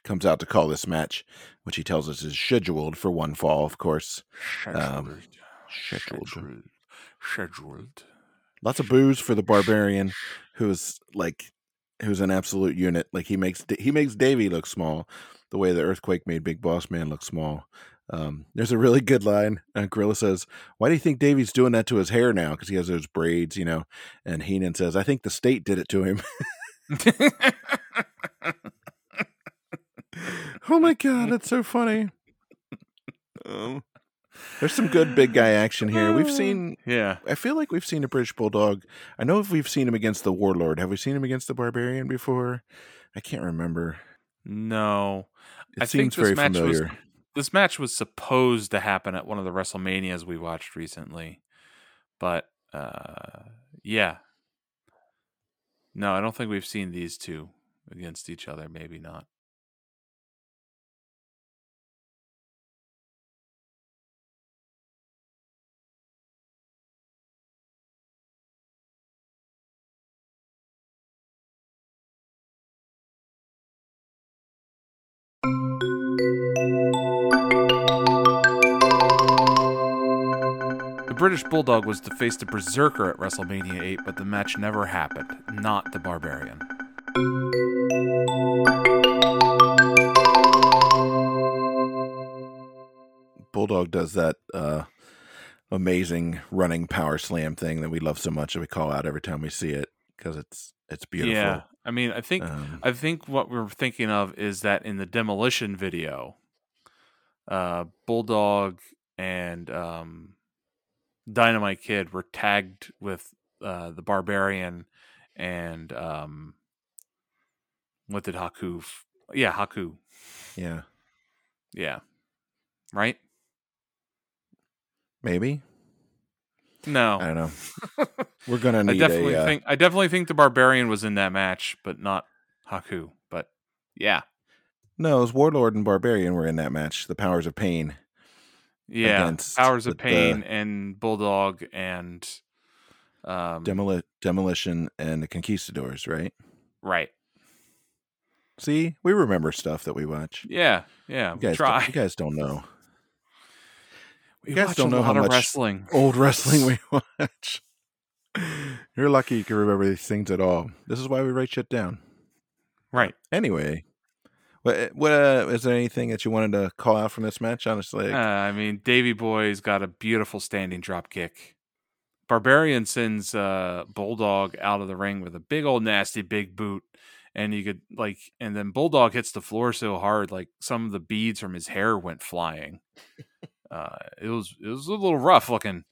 Speaker 1: comes out to call this match, which he tells us is scheduled for one fall, of course. Um, scheduled.
Speaker 2: scheduled, scheduled.
Speaker 1: Lots of boos for the barbarian, who's like who's an absolute unit. Like he makes he makes Davey look small, the way the earthquake made Big Boss Man look small. Um, there's a really good line. Uh, Gorilla says, "Why do you think Davey's doing that to his hair now? Because he has those braids, you know." And Heenan says, "I think the state did it to him." oh my god, that's so funny. Um, there's some good big guy action here. We've seen
Speaker 2: yeah,
Speaker 1: I feel like we've seen a British Bulldog. I know if we've seen him against the Warlord. Have we seen him against the Barbarian before? I can't remember.
Speaker 2: no.
Speaker 1: It
Speaker 2: I think
Speaker 1: seems very
Speaker 2: match was-
Speaker 1: familiar.
Speaker 2: This match was supposed to happen at one of the WrestleManias we watched recently, but uh, yeah, no, I don't think we've seen these two against each other. Maybe not. The British Bulldog was to face the Berserker at WrestleMania 8, but the match never happened. Not the Barbarian.
Speaker 1: Bulldog does that uh, amazing running power slam thing that we love so much that we call out every time we see it because it's it's beautiful.
Speaker 2: Yeah, I mean, I think
Speaker 1: Um,
Speaker 2: I think what we're thinking of is that in the demolition video, uh, Bulldog and um, Dynamite Kid were tagged with uh, the Barbarian and um, what did Haku? F- yeah, Haku.
Speaker 1: yeah,
Speaker 2: Yeah, right.
Speaker 1: maybe.
Speaker 2: No,
Speaker 1: I don't know. We're gonna
Speaker 2: I
Speaker 1: need
Speaker 2: definitely
Speaker 1: a. Uh,
Speaker 2: think I definitely think the Barbarian was in that match, but not Haku. But yeah,
Speaker 1: no, it was Warlord and Barbarian were in that match. The Powers of Pain.
Speaker 2: Yeah, Powers of
Speaker 1: the- the-
Speaker 2: Pain and Bulldog and um,
Speaker 1: Demoli- Demolition and the Conquistadors, right?
Speaker 2: right.
Speaker 1: See, we remember stuff that we watch.
Speaker 2: Yeah, yeah.
Speaker 1: You guys,
Speaker 2: try.
Speaker 1: don't, you guys don't know.
Speaker 2: we
Speaker 1: you guys don't know how much
Speaker 2: wrestling.
Speaker 1: Old wrestling we watch. You're lucky you can remember these things at all. This is why we write shit down.
Speaker 2: Right.
Speaker 1: Anyway, what, what uh, is there anything that you wanted to call out from this match? Honestly,
Speaker 2: Uh, I mean, Davy Boy's got a beautiful standing drop kick. Barbarian sends uh, Bulldog out of the ring with a big old nasty big boot, and you could like, and then Bulldog hits the floor so hard, like some of the beads from his hair went flying. uh, it was it was a little rough looking.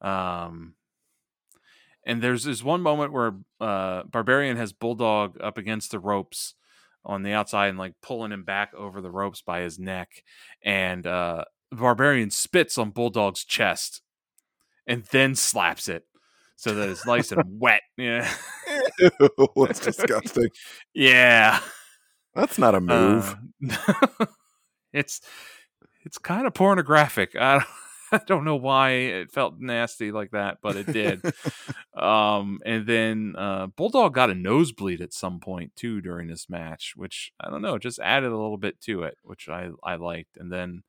Speaker 2: Um, and there's this one moment where uh, Barbarian has Bulldog up against the ropes on the outside and like pulling him back over the ropes by his neck, and uh, Barbarian spits on Bulldog's chest and then slaps it so that it's nice and wet. Yeah,
Speaker 1: that's disgusting.
Speaker 2: yeah.
Speaker 1: That's not a move.
Speaker 2: Uh, it's it's kind of pornographic. I don't, I don't know why it felt nasty like that, but it did. um, and then uh, Bulldog got a nosebleed at some point too during this match, which I don't know, just added a little bit to it, which I I liked. And then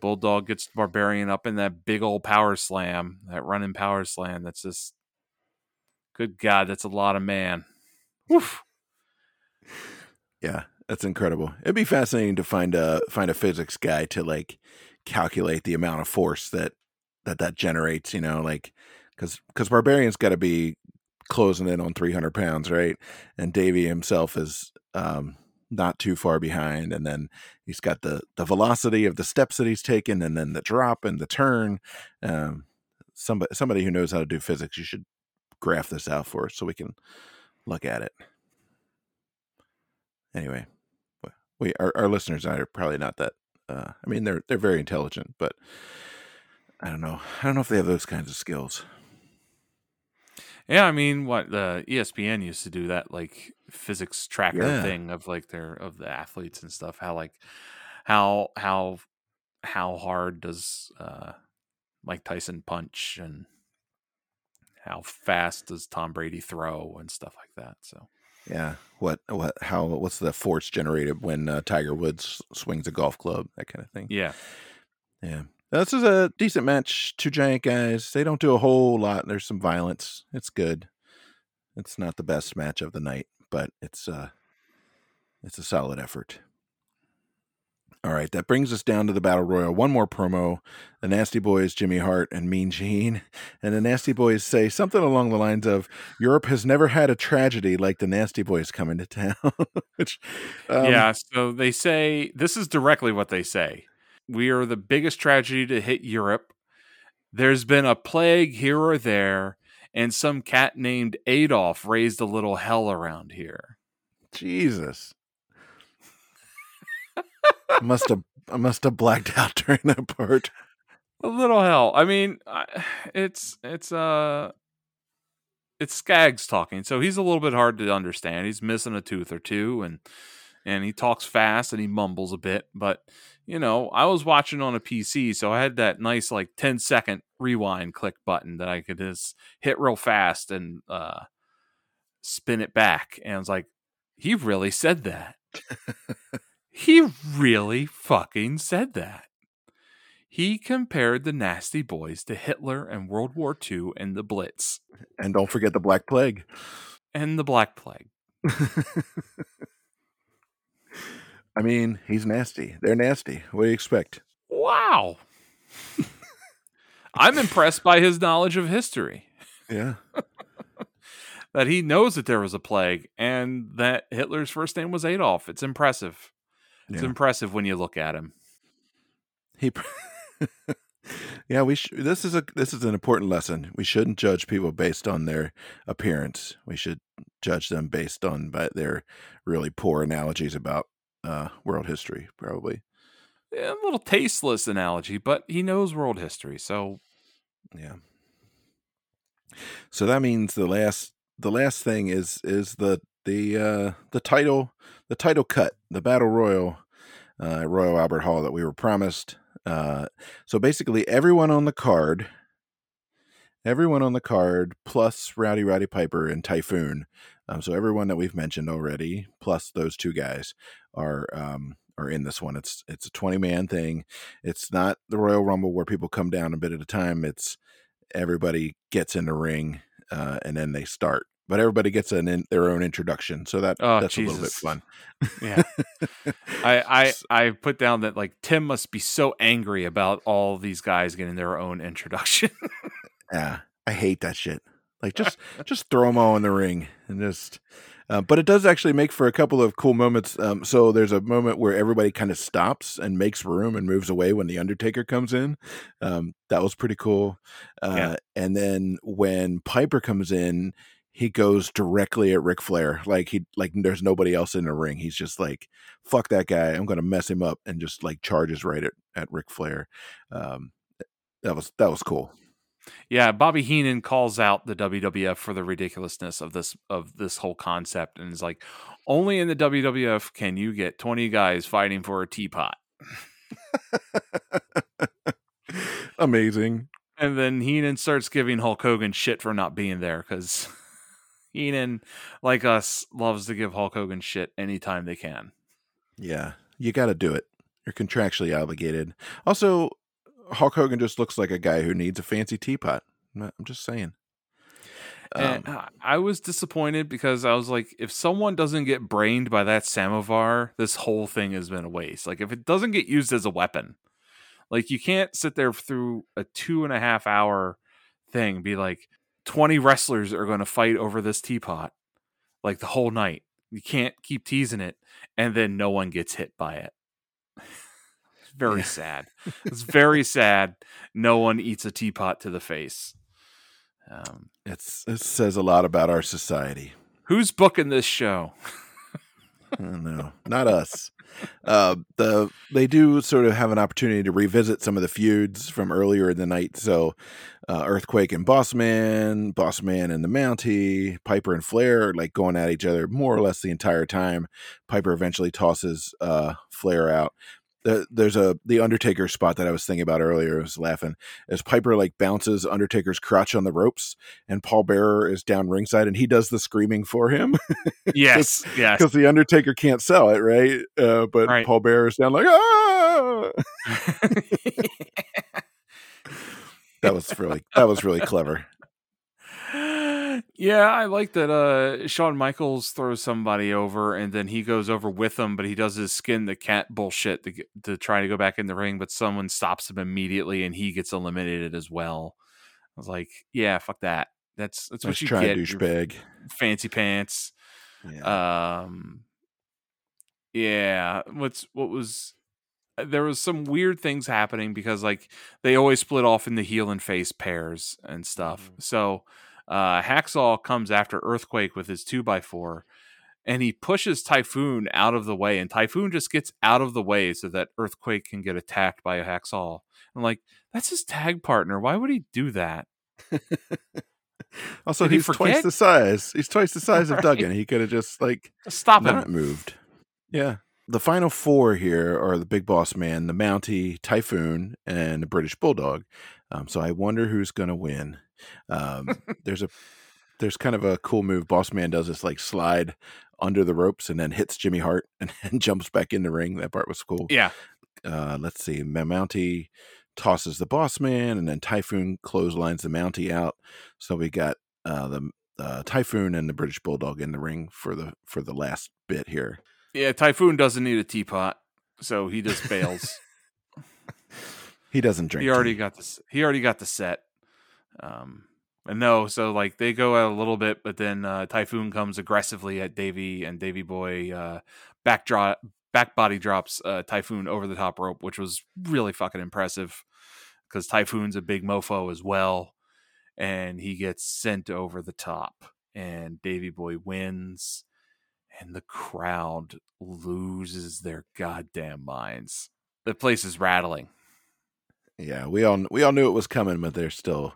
Speaker 2: Bulldog gets Barbarian up in that big old power slam, that running power slam. That's just good God, that's a lot of man. Woof.
Speaker 1: Yeah, that's incredible. It'd be fascinating to find a find a physics guy to like calculate the amount of force that that that generates. You know, like because because barbarian's got to be closing in on three hundred pounds, right? And Davy himself is um not too far behind, and then he's got the the velocity of the steps that he's taken, and then the drop and the turn. Um, somebody somebody who knows how to do physics, you should graph this out for us so we can look at it. Anyway, we our, our listeners are probably not that. Uh, I mean, they're they're very intelligent, but I don't know. I don't know if they have those kinds of skills.
Speaker 2: Yeah, I mean, what the ESPN used to do that like physics tracker
Speaker 1: Yeah.
Speaker 2: thing of like their of the athletes and stuff. How like how how how hard does uh Mike Tyson punch and how fast does Tom Brady throw and stuff like that. So
Speaker 1: Yeah. What what how what's the force generated when uh, Tiger Woods swings a golf club? That kind of thing.
Speaker 2: yeah,
Speaker 1: Yeah. This is a decent match. Two giant guys. They don't do a whole lot. There's some violence. It's good. It's not the best match of the night, but it's uh it's a solid effort. All right, that brings us down to the Battle Royal. One more promo. The Nasty Boys, Jimmy Hart and Mean Gene. And the Nasty Boys say something along the lines of Europe has never had a tragedy like the Nasty Boys coming to town. Which um,
Speaker 2: yeah. So they say this is directly what they say. We are the biggest tragedy to hit Europe. There's been a plague here or there, and some cat named Adolf raised a little hell around here.
Speaker 1: Jesus. I must have I must have blacked out during that part.
Speaker 2: A little hell. I mean, I, it's it's uh it's Sags talking, so he's a little bit hard to understand. He's missing a tooth or two, and and he talks fast and he mumbles a bit. But you know, I was watching on a PC, so I had that nice like 10 second rewind click button that I could just hit real fast and uh spin it back. And I was like, he really said that. he really fucking said that. He compared the Nasty Boys to Hitler and World War II and the Blitz
Speaker 1: And don't forget the Black Plague.
Speaker 2: and the Black Plague.
Speaker 1: I mean, he's nasty. They're nasty. What do you expect?
Speaker 2: Wow. I'm impressed by his knowledge of history.
Speaker 1: Yeah.
Speaker 2: That he knows that there was a plague and that Hitler's first name was Adolf. It's impressive. It's
Speaker 1: Yeah.
Speaker 2: impressive when you look at him.
Speaker 1: He Yeah, we sh- this is a this is an important lesson. We shouldn't judge people based on their appearance. We should judge them based on by their really poor analogies about uh world history, probably.
Speaker 2: A little tasteless analogy, but he knows world history. So
Speaker 1: Yeah. So that means the last the last thing is is the the uh the title the title cut, the battle royal uh Royal Albert Hall that we were promised. Uh, so basically, everyone on the card, everyone on the card, plus Rowdy Roddy Piper and Typhoon. Um, so everyone that we've mentioned already, plus those two guys, are um, are in this one. It's it's a twenty man thing. It's not the Royal Rumble where people come down a bit at a time. It's everybody gets in the ring uh, and then they start. But everybody gets an in, their own introduction, so that
Speaker 2: Oh,
Speaker 1: that's a little bit fun.
Speaker 2: Yeah. I, I I put down that like Tim must be so angry about all these guys getting their own introduction.
Speaker 1: Yeah, I hate that shit. Like just just throw them all in the ring and just. Uh, but it does actually make for a couple of cool moments. Um, so there's a moment where everybody kind of stops and makes room and moves away when the Undertaker comes in. Um, that was pretty cool. Uh,
Speaker 2: Yeah.
Speaker 1: And then when Piper comes in, he goes directly at Ric Flair. Like he like there's nobody else in the ring. He's just like, "Fuck that guy! I'm gonna mess him up," and just like charges right at at Ric Flair. Um, that was that was cool.
Speaker 2: yeah, Bobby Heenan calls out the WWF for the ridiculousness of this of this whole concept and is like, only in the WWF can you get 20 guys fighting for a teapot.
Speaker 1: Amazing.
Speaker 2: And then Heenan starts giving Hulk Hogan shit for not being there because Heenan, like us, loves to give Hulk Hogan shit anytime they can.
Speaker 1: Yeah, you got to do it. You're contractually obligated. Also, Hulk Hogan just looks like a guy who needs a fancy teapot. I'm just saying.
Speaker 2: and
Speaker 1: Um,
Speaker 2: I- was disappointed because I was like, if someone doesn't get brained by that samovar, this whole thing has been a waste. Like, if it doesn't get used as a weapon, like you can't sit there through a two and a half hour thing, and be like, 20 wrestlers are going to fight over this teapot, like the whole night. You can't keep teasing it, and then no one gets hit by it. It's very sad. It's very sad. No one eats a teapot to the face. Um,
Speaker 1: it's it says a lot about our society.
Speaker 2: Who's booking this show?
Speaker 1: No, not us. Uh, the they do sort of have an opportunity to revisit some of the feuds from earlier in the night. So, uh, Earthquake and Bossman, Bossman and the Mountie, Piper and Flair like going at each other more or less the entire time. Piper eventually tosses uh, Flair out. The, there's a the Undertaker spot that I was thinking about earlier. I was laughing as Piper like bounces Undertaker's crotch on the ropes, and Paul Bearer is down ringside, and he does the screaming for him.
Speaker 2: Yes, yes.
Speaker 1: because the Undertaker can't sell it, right? Uh, but
Speaker 2: Right.
Speaker 1: Paul Bearer is down like, ah! that was really that was really clever.
Speaker 2: yeah, I like that. Uh, Shawn Michaels throws somebody over, and then he goes over with them, but he does his skin the cat bullshit to to try to go back in the ring, but someone stops him immediately, and he gets eliminated as well. I was like, yeah, fuck that. That's that's
Speaker 1: Let's
Speaker 2: what you
Speaker 1: try
Speaker 2: get.
Speaker 1: douchebag.
Speaker 2: fancy pants.
Speaker 1: Yeah.
Speaker 2: Um, yeah. What's what was there was some weird things happening because like they always split off in the heel and face pairs and stuff.
Speaker 1: Mhm.
Speaker 2: So uh, Hacksaw comes after Earthquake with his two by four, and he pushes Typhoon out of the way, and Typhoon just gets out of the way so that Earthquake can get attacked by a Hacksaw. I'm like, that's his tag partner. Why would he do that?
Speaker 1: also,
Speaker 2: did he
Speaker 1: he's twice the size. He's twice the size of Duggan. He could have just like
Speaker 2: stop him.
Speaker 1: moved. Yeah. The final four here are the Big Boss Man, the Mountie, Typhoon, and the British Bulldog. Um, so I wonder who's going to win. Um, there's a there's kind of a cool move. Boss Man does this like slide under the ropes and then hits Jimmy Hart and, and jumps back in the ring. That part was cool.
Speaker 2: Yeah.
Speaker 1: Uh, let's see. Mountie tosses the Boss Man, and then Typhoon clotheslines the Mountie out. So we got uh, the uh, Typhoon and the British Bulldog in the ring for the for the last bit here.
Speaker 2: Yeah, Typhoon doesn't need a teapot, so he just bails.
Speaker 1: He doesn't drink.
Speaker 2: he already
Speaker 1: tea.
Speaker 2: got this. He already got the set. Um, and no, so like they go out a little bit, but then uh, Typhoon comes aggressively at Davy, and Davy Boy uh, back drop, back body drops uh, Typhoon over the top rope, which was really fucking impressive because Typhoon's a big mofo as well, and he gets sent over the top, and Davy Boy wins, and the crowd loses their goddamn minds. The place is rattling.
Speaker 1: Yeah, we all we all knew it was coming, but they're still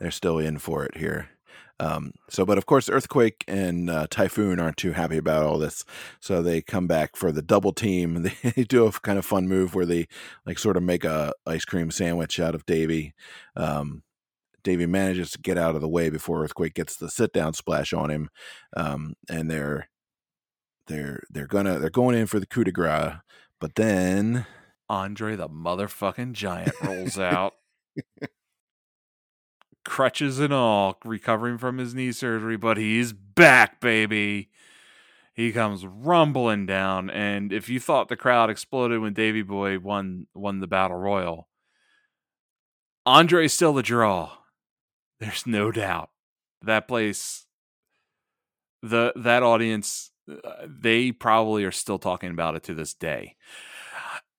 Speaker 1: they're still in for it here. Um, so, but of course, Earthquake and uh, Typhoon aren't too happy about all this, so they come back for the double team. They do a kind of fun move where they like sort of make a ice cream sandwich out of Davy. Um, Davy manages to get out of the way before Earthquake gets the sit down splash on him, um, and they're they're they're gonna they're going in for the coup de grace, but then
Speaker 2: Andre the motherfucking giant rolls out. Crutches and all, recovering from his knee surgery, but he's back, baby. He comes rumbling down, and if you thought the crowd exploded when Davy Boy won won the battle royal, Andre's still the draw. There's no doubt. That place, the that audience, they probably are still talking about it to this day.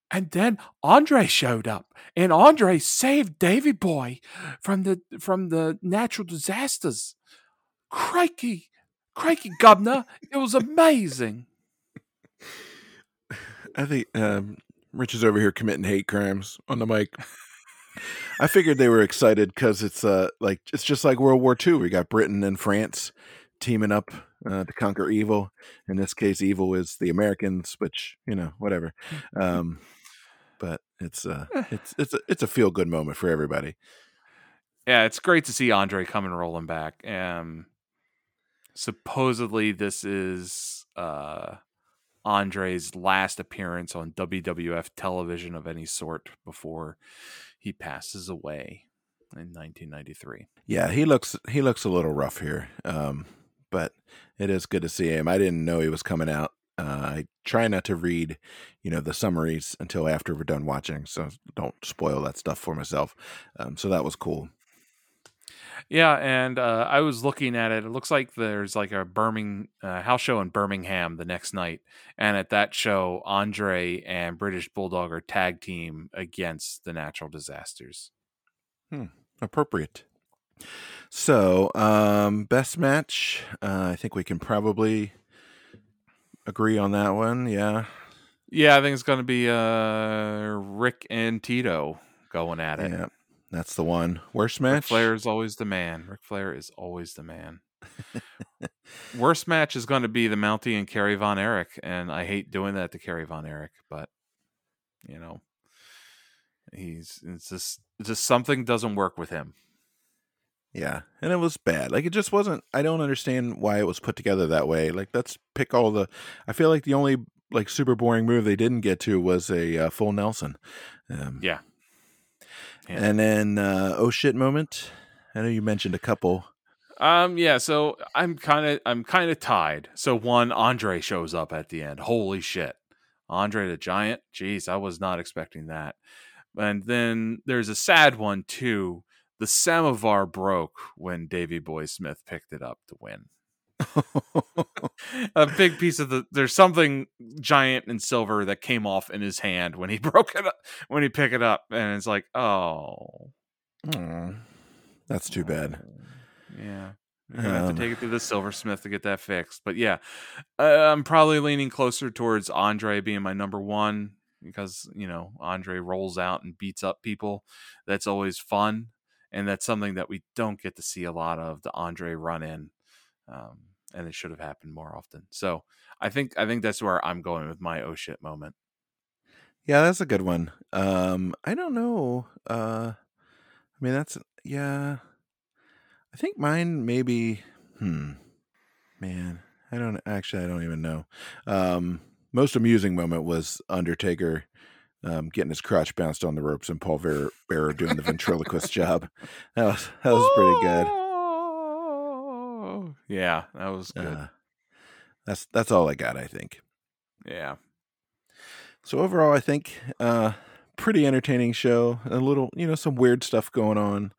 Speaker 2: And then Andre showed up, and Andre saved Davy Boy from the from the natural disasters. Crikey, crikey, governor, it was amazing.
Speaker 1: I think um, Rich is over here committing hate crimes on the mic. I figured they were excited because it's uh like it's just like World War II. We got Britain and France teaming up uh, to conquer evil. In this case, evil is the Americans, which you know, whatever. Um, but it's uh, it's it's a it's a feel good moment for everybody.
Speaker 2: Yeah, it's great to see Andre coming rolling back. Um, supposedly this is uh Andre's last appearance on WWF television of any sort before he passes away in 1993.
Speaker 1: Yeah, he looks he looks a little rough here, um, but it is good to see him. I didn't know he was coming out. Uh, I try not to read, you know, the summaries until after we're done watching, so don't spoil that stuff for myself. Um, so that was cool.
Speaker 2: Yeah, and uh, I was looking at it. It looks like there's like a Birmingham uh, house show in Birmingham the next night, and at that show, Andre and British Bulldog are tag team against the natural disasters.
Speaker 1: Hmm, appropriate. So, um, best match. Uh, I think we can probably agree on that one. Yeah.
Speaker 2: Yeah, I think it's going to be uh, Ric and Tito going at it.
Speaker 1: Yeah. That's the one. Worst match?
Speaker 2: Ric Flair is always the man. Ric Flair is always the man. Worst match is going to be the Mountie and Kerry Von Erich, and I hate doing that to Kerry Von Erich, but you know, he's it's just it's just something doesn't work with him.
Speaker 1: Yeah, and it was bad. Like it just wasn't. I don't understand why it was put together that way. Like let's pick all the. I feel like the only like super boring move they didn't get to was a uh, full Nelson. Um,
Speaker 2: yeah.
Speaker 1: yeah. And then uh, oh shit moment. I know you mentioned a couple.
Speaker 2: Um yeah, so I'm kind of I'm kind of tied. So one Andre shows up at the end. Holy shit. Andre the Giant. Jeez, I was not expecting that. And then there's a sad one too. The samovar broke when Davy Boy Smith picked it up to win. a big piece of the there's something giant and silver that came off in his hand when he broke it up when he picked it up and it's like oh.
Speaker 1: Mm, that's too bad.
Speaker 2: Yeah. You're gonna have to take it to the silversmith to get that fixed but yeah. Uh, i'm probably leaning closer towards andre being my number one because you know andre rolls out and beats up people. That's always fun and that's something that we don't get to see a lot of the andre run in um, and it should have happened more often. So I think I think that's where I'm going with my oh shit moment.
Speaker 1: Yeah, that's a good one. Um, I don't know. Uh, I mean, that's yeah. I think mine maybe. Hmm. Man, I don't actually. I don't even know. Um, most amusing moment was Undertaker um, getting his crotch bounced on the ropes and Paul Bearer doing the ventriloquist job. That was that was pretty good.
Speaker 2: Yeah, that was good.
Speaker 1: Uh, that's that's all I got, I think.
Speaker 2: Yeah.
Speaker 1: So overall, I think uh, pretty entertaining show. A little, you know, some weird stuff going on.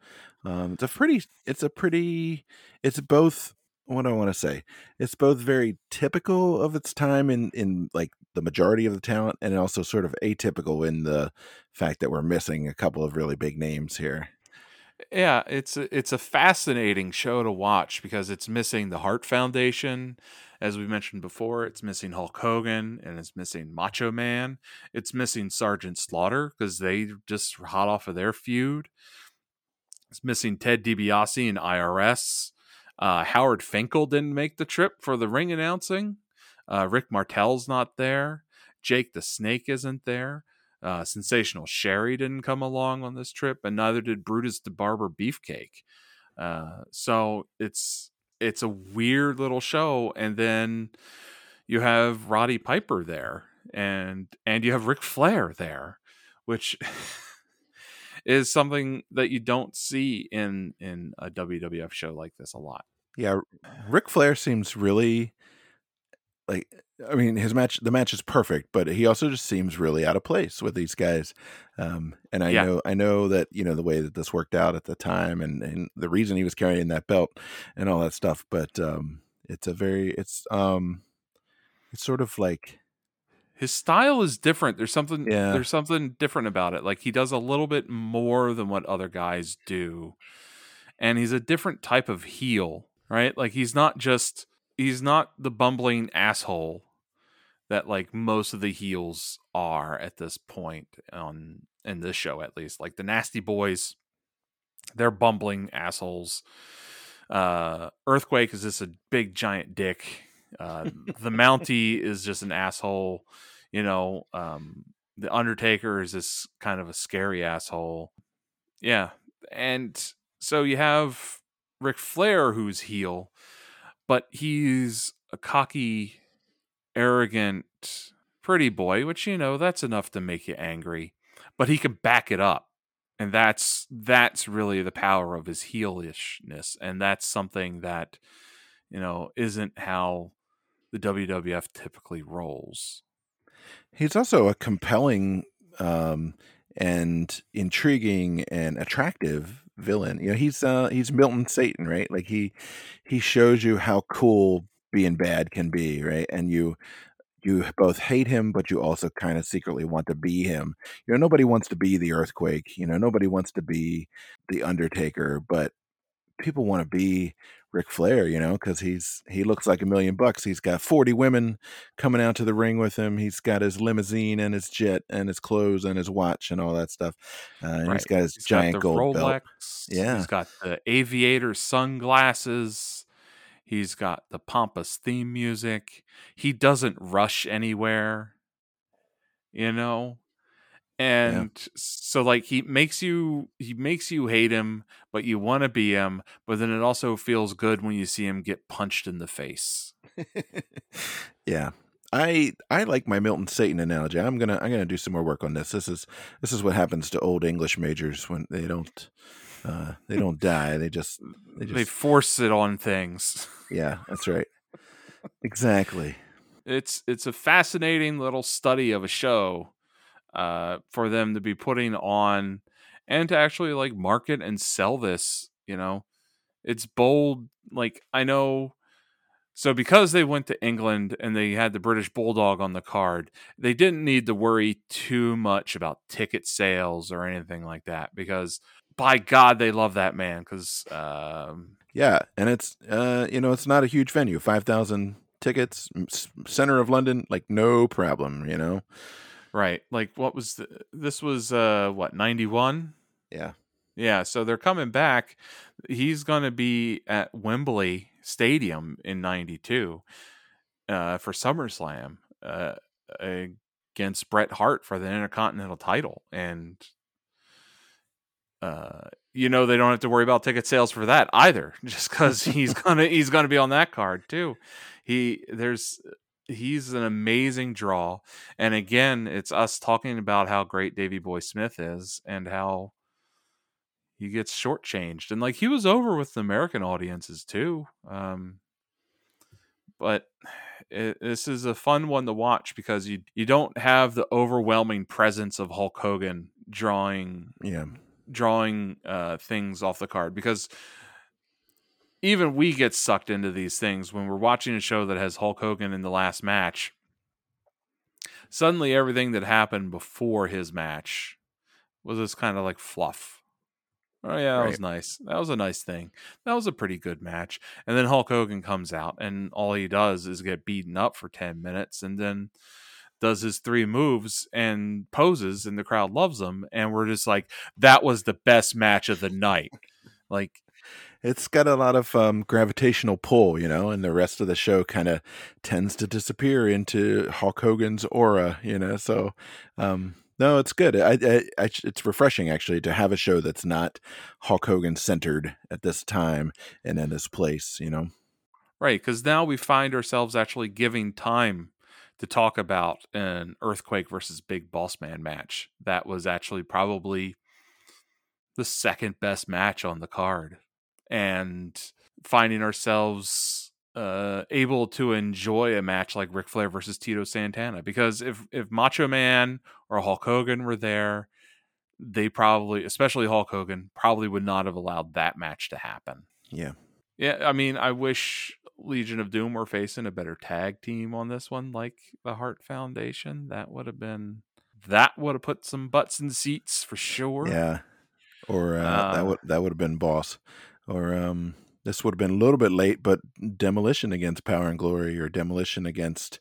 Speaker 1: Um, it's a pretty. It's a pretty. It's both. What do I want to say? It's both very typical of its time in in like the majority of the talent, and also sort of atypical in the fact that we're missing a couple of really big names here.
Speaker 2: Yeah, it's a, it's a fascinating show to watch because it's missing the Hart Foundation, as we mentioned before. It's missing Hulk Hogan and it's missing Macho Man. It's missing Sergeant Slaughter because they just hot off of their feud. It's missing Ted DiBiase and IRS. Uh, Howard Finkel didn't make the trip for the ring announcing. Uh, Rick Martel's not there. Jake the Snake isn't there. Uh, Sensational Sherri didn't come along on this trip, and neither did Brutus the Barber Beefcake. Uh, so it's it's a weird little show, and then you have Roddy Piper there, and and you have Ric Flair there, which is something that you don't see in in a WWF show like this a lot.
Speaker 1: Yeah, Ric Flair seems really like I mean his match the match is perfect, but he also just seems really out of place with these guys. Um, and I
Speaker 2: Yeah.
Speaker 1: know I know that you know the way that this worked out at the time and and the reason he was carrying that belt and all that stuff, but um, it's a very it's um it's sort of like
Speaker 2: his style is different. There's something
Speaker 1: Yeah.
Speaker 2: there's something different about it. Like he does a little bit more than what other guys do. And he's a different type of heel, right? Like he's not just he's not the bumbling asshole that like most of the heels are at this point on in this show at least. Like the Nasty Boys they're bumbling assholes. Uh Earthquake is just a big giant dick. Uh the Mountie is just an asshole you know um the undertaker is this kind of a scary asshole yeah and so you have Ric Flair who's heel but he's a cocky arrogant pretty boy which you know that's enough to make you angry but he can back it up and that's that's really the power of his heelishness and that's something that you know isn't how the WWF typically rolls.
Speaker 1: He's also a compelling um and intriguing and attractive villain. You know, he's uh he's Milton Satan, right? Like he he shows you how cool being bad can be, right? And you you both hate him, but you also kind of secretly want to be him. You know, nobody wants to be the earthquake, you know, nobody wants to be the Undertaker, but people want to be Ric Flair, you know, because he's he looks like a million bucks. He's got 40 women coming out to the ring with him. He's got his limousine and his jet and his clothes and his watch and all that stuff. Uh, and he's
Speaker 2: Right.
Speaker 1: got his
Speaker 2: He's
Speaker 1: giant
Speaker 2: got
Speaker 1: gold
Speaker 2: Rolex.
Speaker 1: belt. Yeah.
Speaker 2: He's got the aviator sunglasses. He's got the pompous theme music. He doesn't rush anywhere. You know? And so like he makes you he makes you hate him, but you want to be him, but then it also feels good when you see him get punched in the face.
Speaker 1: yeah. I I like my Milton Satan analogy. I'm gonna I'm gonna do some more work on this. This is this is what happens to old English majors when they don't uh, they don't die. They just they
Speaker 2: They force it on things.
Speaker 1: yeah. That's right. Exactly.
Speaker 2: it's it's a fascinating little study of a show uh for them to be putting on and to actually like market and sell this you know it's bold like i know so because they went to england and they had the british bulldog on the card they didn't need to worry too much about ticket sales or anything like that because by god they love that man because um
Speaker 1: Yeah, and it's uh, you know it's not a huge venue, five thousand tickets, center of London, like no problem, you know.
Speaker 2: Right like what was the, this was uh what 91
Speaker 1: Yeah,
Speaker 2: Yeah, so they're coming back. He's going to be at Wembley Stadium in '92 uh, for SummerSlam uh, against Bret Hart for the Intercontinental title, and uh, you know they don't have to worry about ticket sales for that either, just because he's gonna he's gonna be on that card too. He there's he's an amazing draw, and again, it's us talking about how great Davy Boy Smith is and how he gets shortchanged. And like he was over with the American audiences too. Um, but it, this is a fun one to watch because you you don't have the overwhelming presence of Hulk Hogan drawing
Speaker 1: yeah,
Speaker 2: drawing uh, things off the card because even we get sucked into these things when we're watching a show that has Hulk Hogan in the last match. Suddenly, everything that happened before his match was this kind of like fluff. Oh yeah, that was nice. That was a nice thing. That was a pretty good match. And then Hulk Hogan comes out, and all he does is get beaten up for ten minutes, and then does his three moves and poses, and the crowd loves him. And we're just like, that was the best match of the night. Like
Speaker 1: it's got a lot of um, gravitational pull, you know, and the rest of the show kind of tends to disappear into Hulk Hogan's aura, you know. So, um, no, it's good. I, I, I, it's refreshing actually to have a show that's not Hulk Hogan centered at this time and in this place, you know.
Speaker 2: Right, because now we find ourselves actually giving time to talk about an Earthquake versus Big Boss Man match. That was actually probably the second best match on the card. And finding ourselves uh, able to enjoy a match like Ric Flair versus Tito Santana. Because if, if Macho Man or Hulk Hogan were there, they probably, especially Hulk Hogan, probably would not have allowed that match to happen.
Speaker 1: Yeah.
Speaker 2: Yeah, I mean, I wish Legion of Doom were facing a better tag team on this one, like the Hart Foundation. That would have been that would have put some butts in seats for sure.
Speaker 1: Yeah, or uh,
Speaker 2: Uh,
Speaker 1: that would that would have been boss, or um, this would have been a little bit late, but demolition against Power and Glory, or demolition against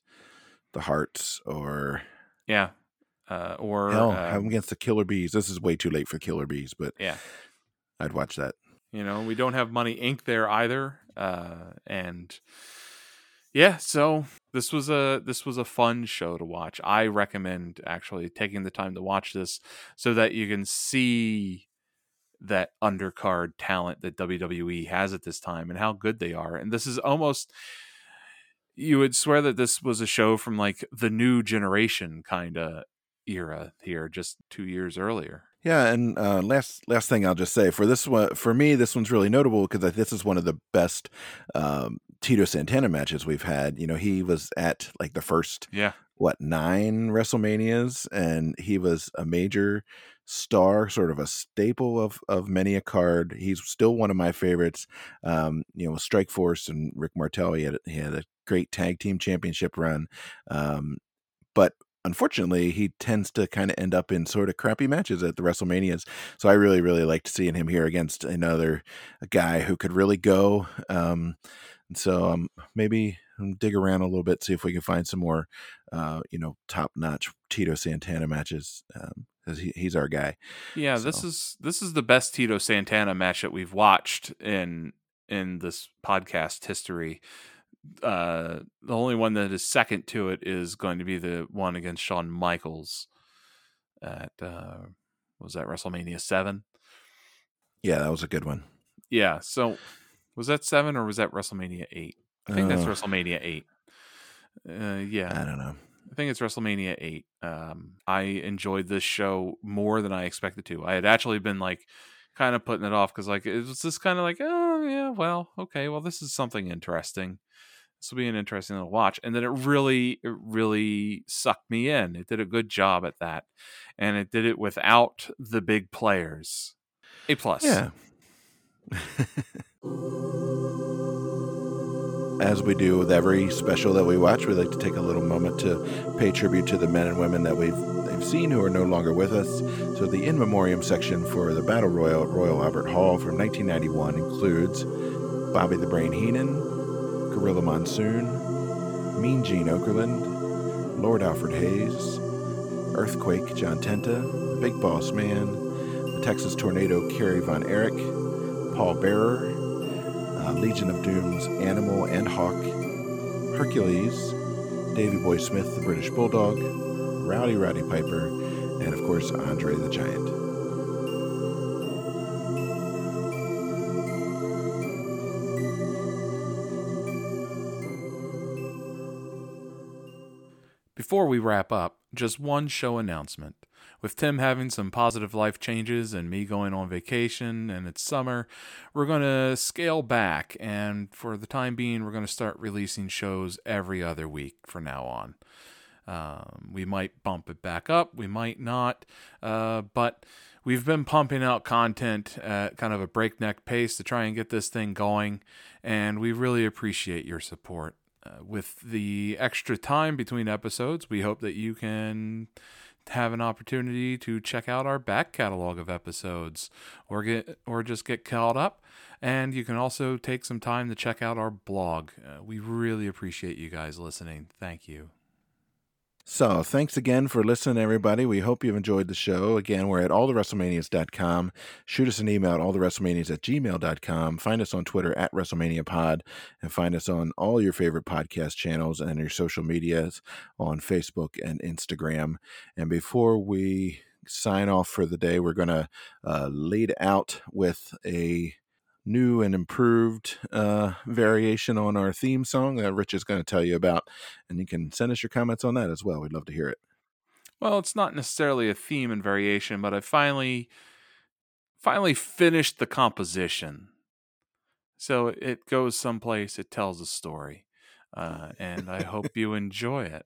Speaker 1: the Harts, or
Speaker 2: yeah. Uh, or
Speaker 1: hell, 'em against the Killer Bees. This is way too late for Killer Bees, but
Speaker 2: yeah,
Speaker 1: I'd watch that.
Speaker 2: you know, we don't have Money Inc. there either, uh, and yeah, so this was a this was a fun show to watch. I recommend actually taking the time to watch this so that you can see that undercard talent that WWE has at this time and how good they are. And this is almost you would swear that this was a show from like the new generation kind of era here just 2 years earlier.
Speaker 1: Yeah, and uh, last last thing I'll just say for this one, for me, this one's really notable because this is one of the best um, Tito Santana matches we've had. You know, he was at like the first
Speaker 2: Yeah.
Speaker 1: what nine WrestleManias, and he was a major star, sort of a staple of of many a card. He's still one of my favorites. Um, you know, Strike Force and Rick Martel. He had he had a great tag team championship run, um, but unfortunately, he tends to kind of end up in sort of crappy matches at the WrestleManias. So I really, really liked seeing him here against another guy who could really go. Um, and so um, maybe um, dig around a little bit, see if we can find some more, uh, you know, top notch Tito Santana matches because he, he's our guy.
Speaker 2: Yeah, this is this is the best Tito Santana match that we've watched in in this podcast history. Uh, the only one that is second to it is going to be the one against Shawn Michaels at uh, was that WrestleMania seven?
Speaker 1: Yeah, that was a good one.
Speaker 2: Yeah. So was that seven or was that WrestleMania eight? I think that's
Speaker 1: Uh,
Speaker 2: WrestleMania eight. Uh, yeah,
Speaker 1: I don't know.
Speaker 2: I think it's WrestleMania 8. Um, I enjoyed this show more than I expected to. I had actually been like kind of putting it off because like it was just kind of like, oh yeah, well, okay, well this is something interesting. This will be an interesting to watch. And then it really, it really sucked me in. It did a good job at that, and it did it without the big players. A plus.
Speaker 1: Yeah. As we do with every special that we watch, we like to take a little moment to pay tribute to the men and women that we've they've seen who are no longer with us. So the in memoriam section for the Battle Royal at Royal Albert Hall from 1991 includes Bobby the Brain Heenan, Gorilla Monsoon, Mean Gene Okerlund, Lord Alfred Hayes, Earthquake John Tenta, Big Boss Man, the Texas Tornado Kerry Von Erich, Paul Bearer, uh, Legion of Doom's Animal and Hawk, Hercules, Davy Boy Smith, the British Bulldog, Rowdy Roddy Piper, and of course Andre the Giant.
Speaker 2: Before we wrap up, just one show announcement. With Tim having some positive life changes and me going on vacation and it's summer, we're going to scale back. And for the time being, we're going to start releasing shows every other week for now on. Um, we might bump it back up, we might not, uh, but we've been pumping out content at kind of a breakneck pace to try and get this thing going, and we really appreciate your support. Uh, with the extra time between episodes, we hope that you can have an opportunity to check out our back catalog of episodes or get or just get caught up. And you can also take some time to check out our blog. Uh, we really appreciate you guys listening. Thank you
Speaker 1: So, thanks again for listening, everybody. We hope you've enjoyed the show. Again, we're at allthewrestlemanias.com. Shoot us an email at allthewrestlemanias at gmail.com. Find us on Twitter at WrestleManiaPod and find us on all your favorite podcast channels and your social medias on Facebook and Instagram. And before we sign off for the day, we're going to uh, lead out with a new and improved uh, variation on our theme song that Rich is going to tell you about. And you can send us your comments on that as well. We'd love to hear it.
Speaker 2: Well, it's not necessarily a theme and variation, but I finally finally finished the composition. So it goes someplace, it tells a story. Uh, and I hope you enjoy it.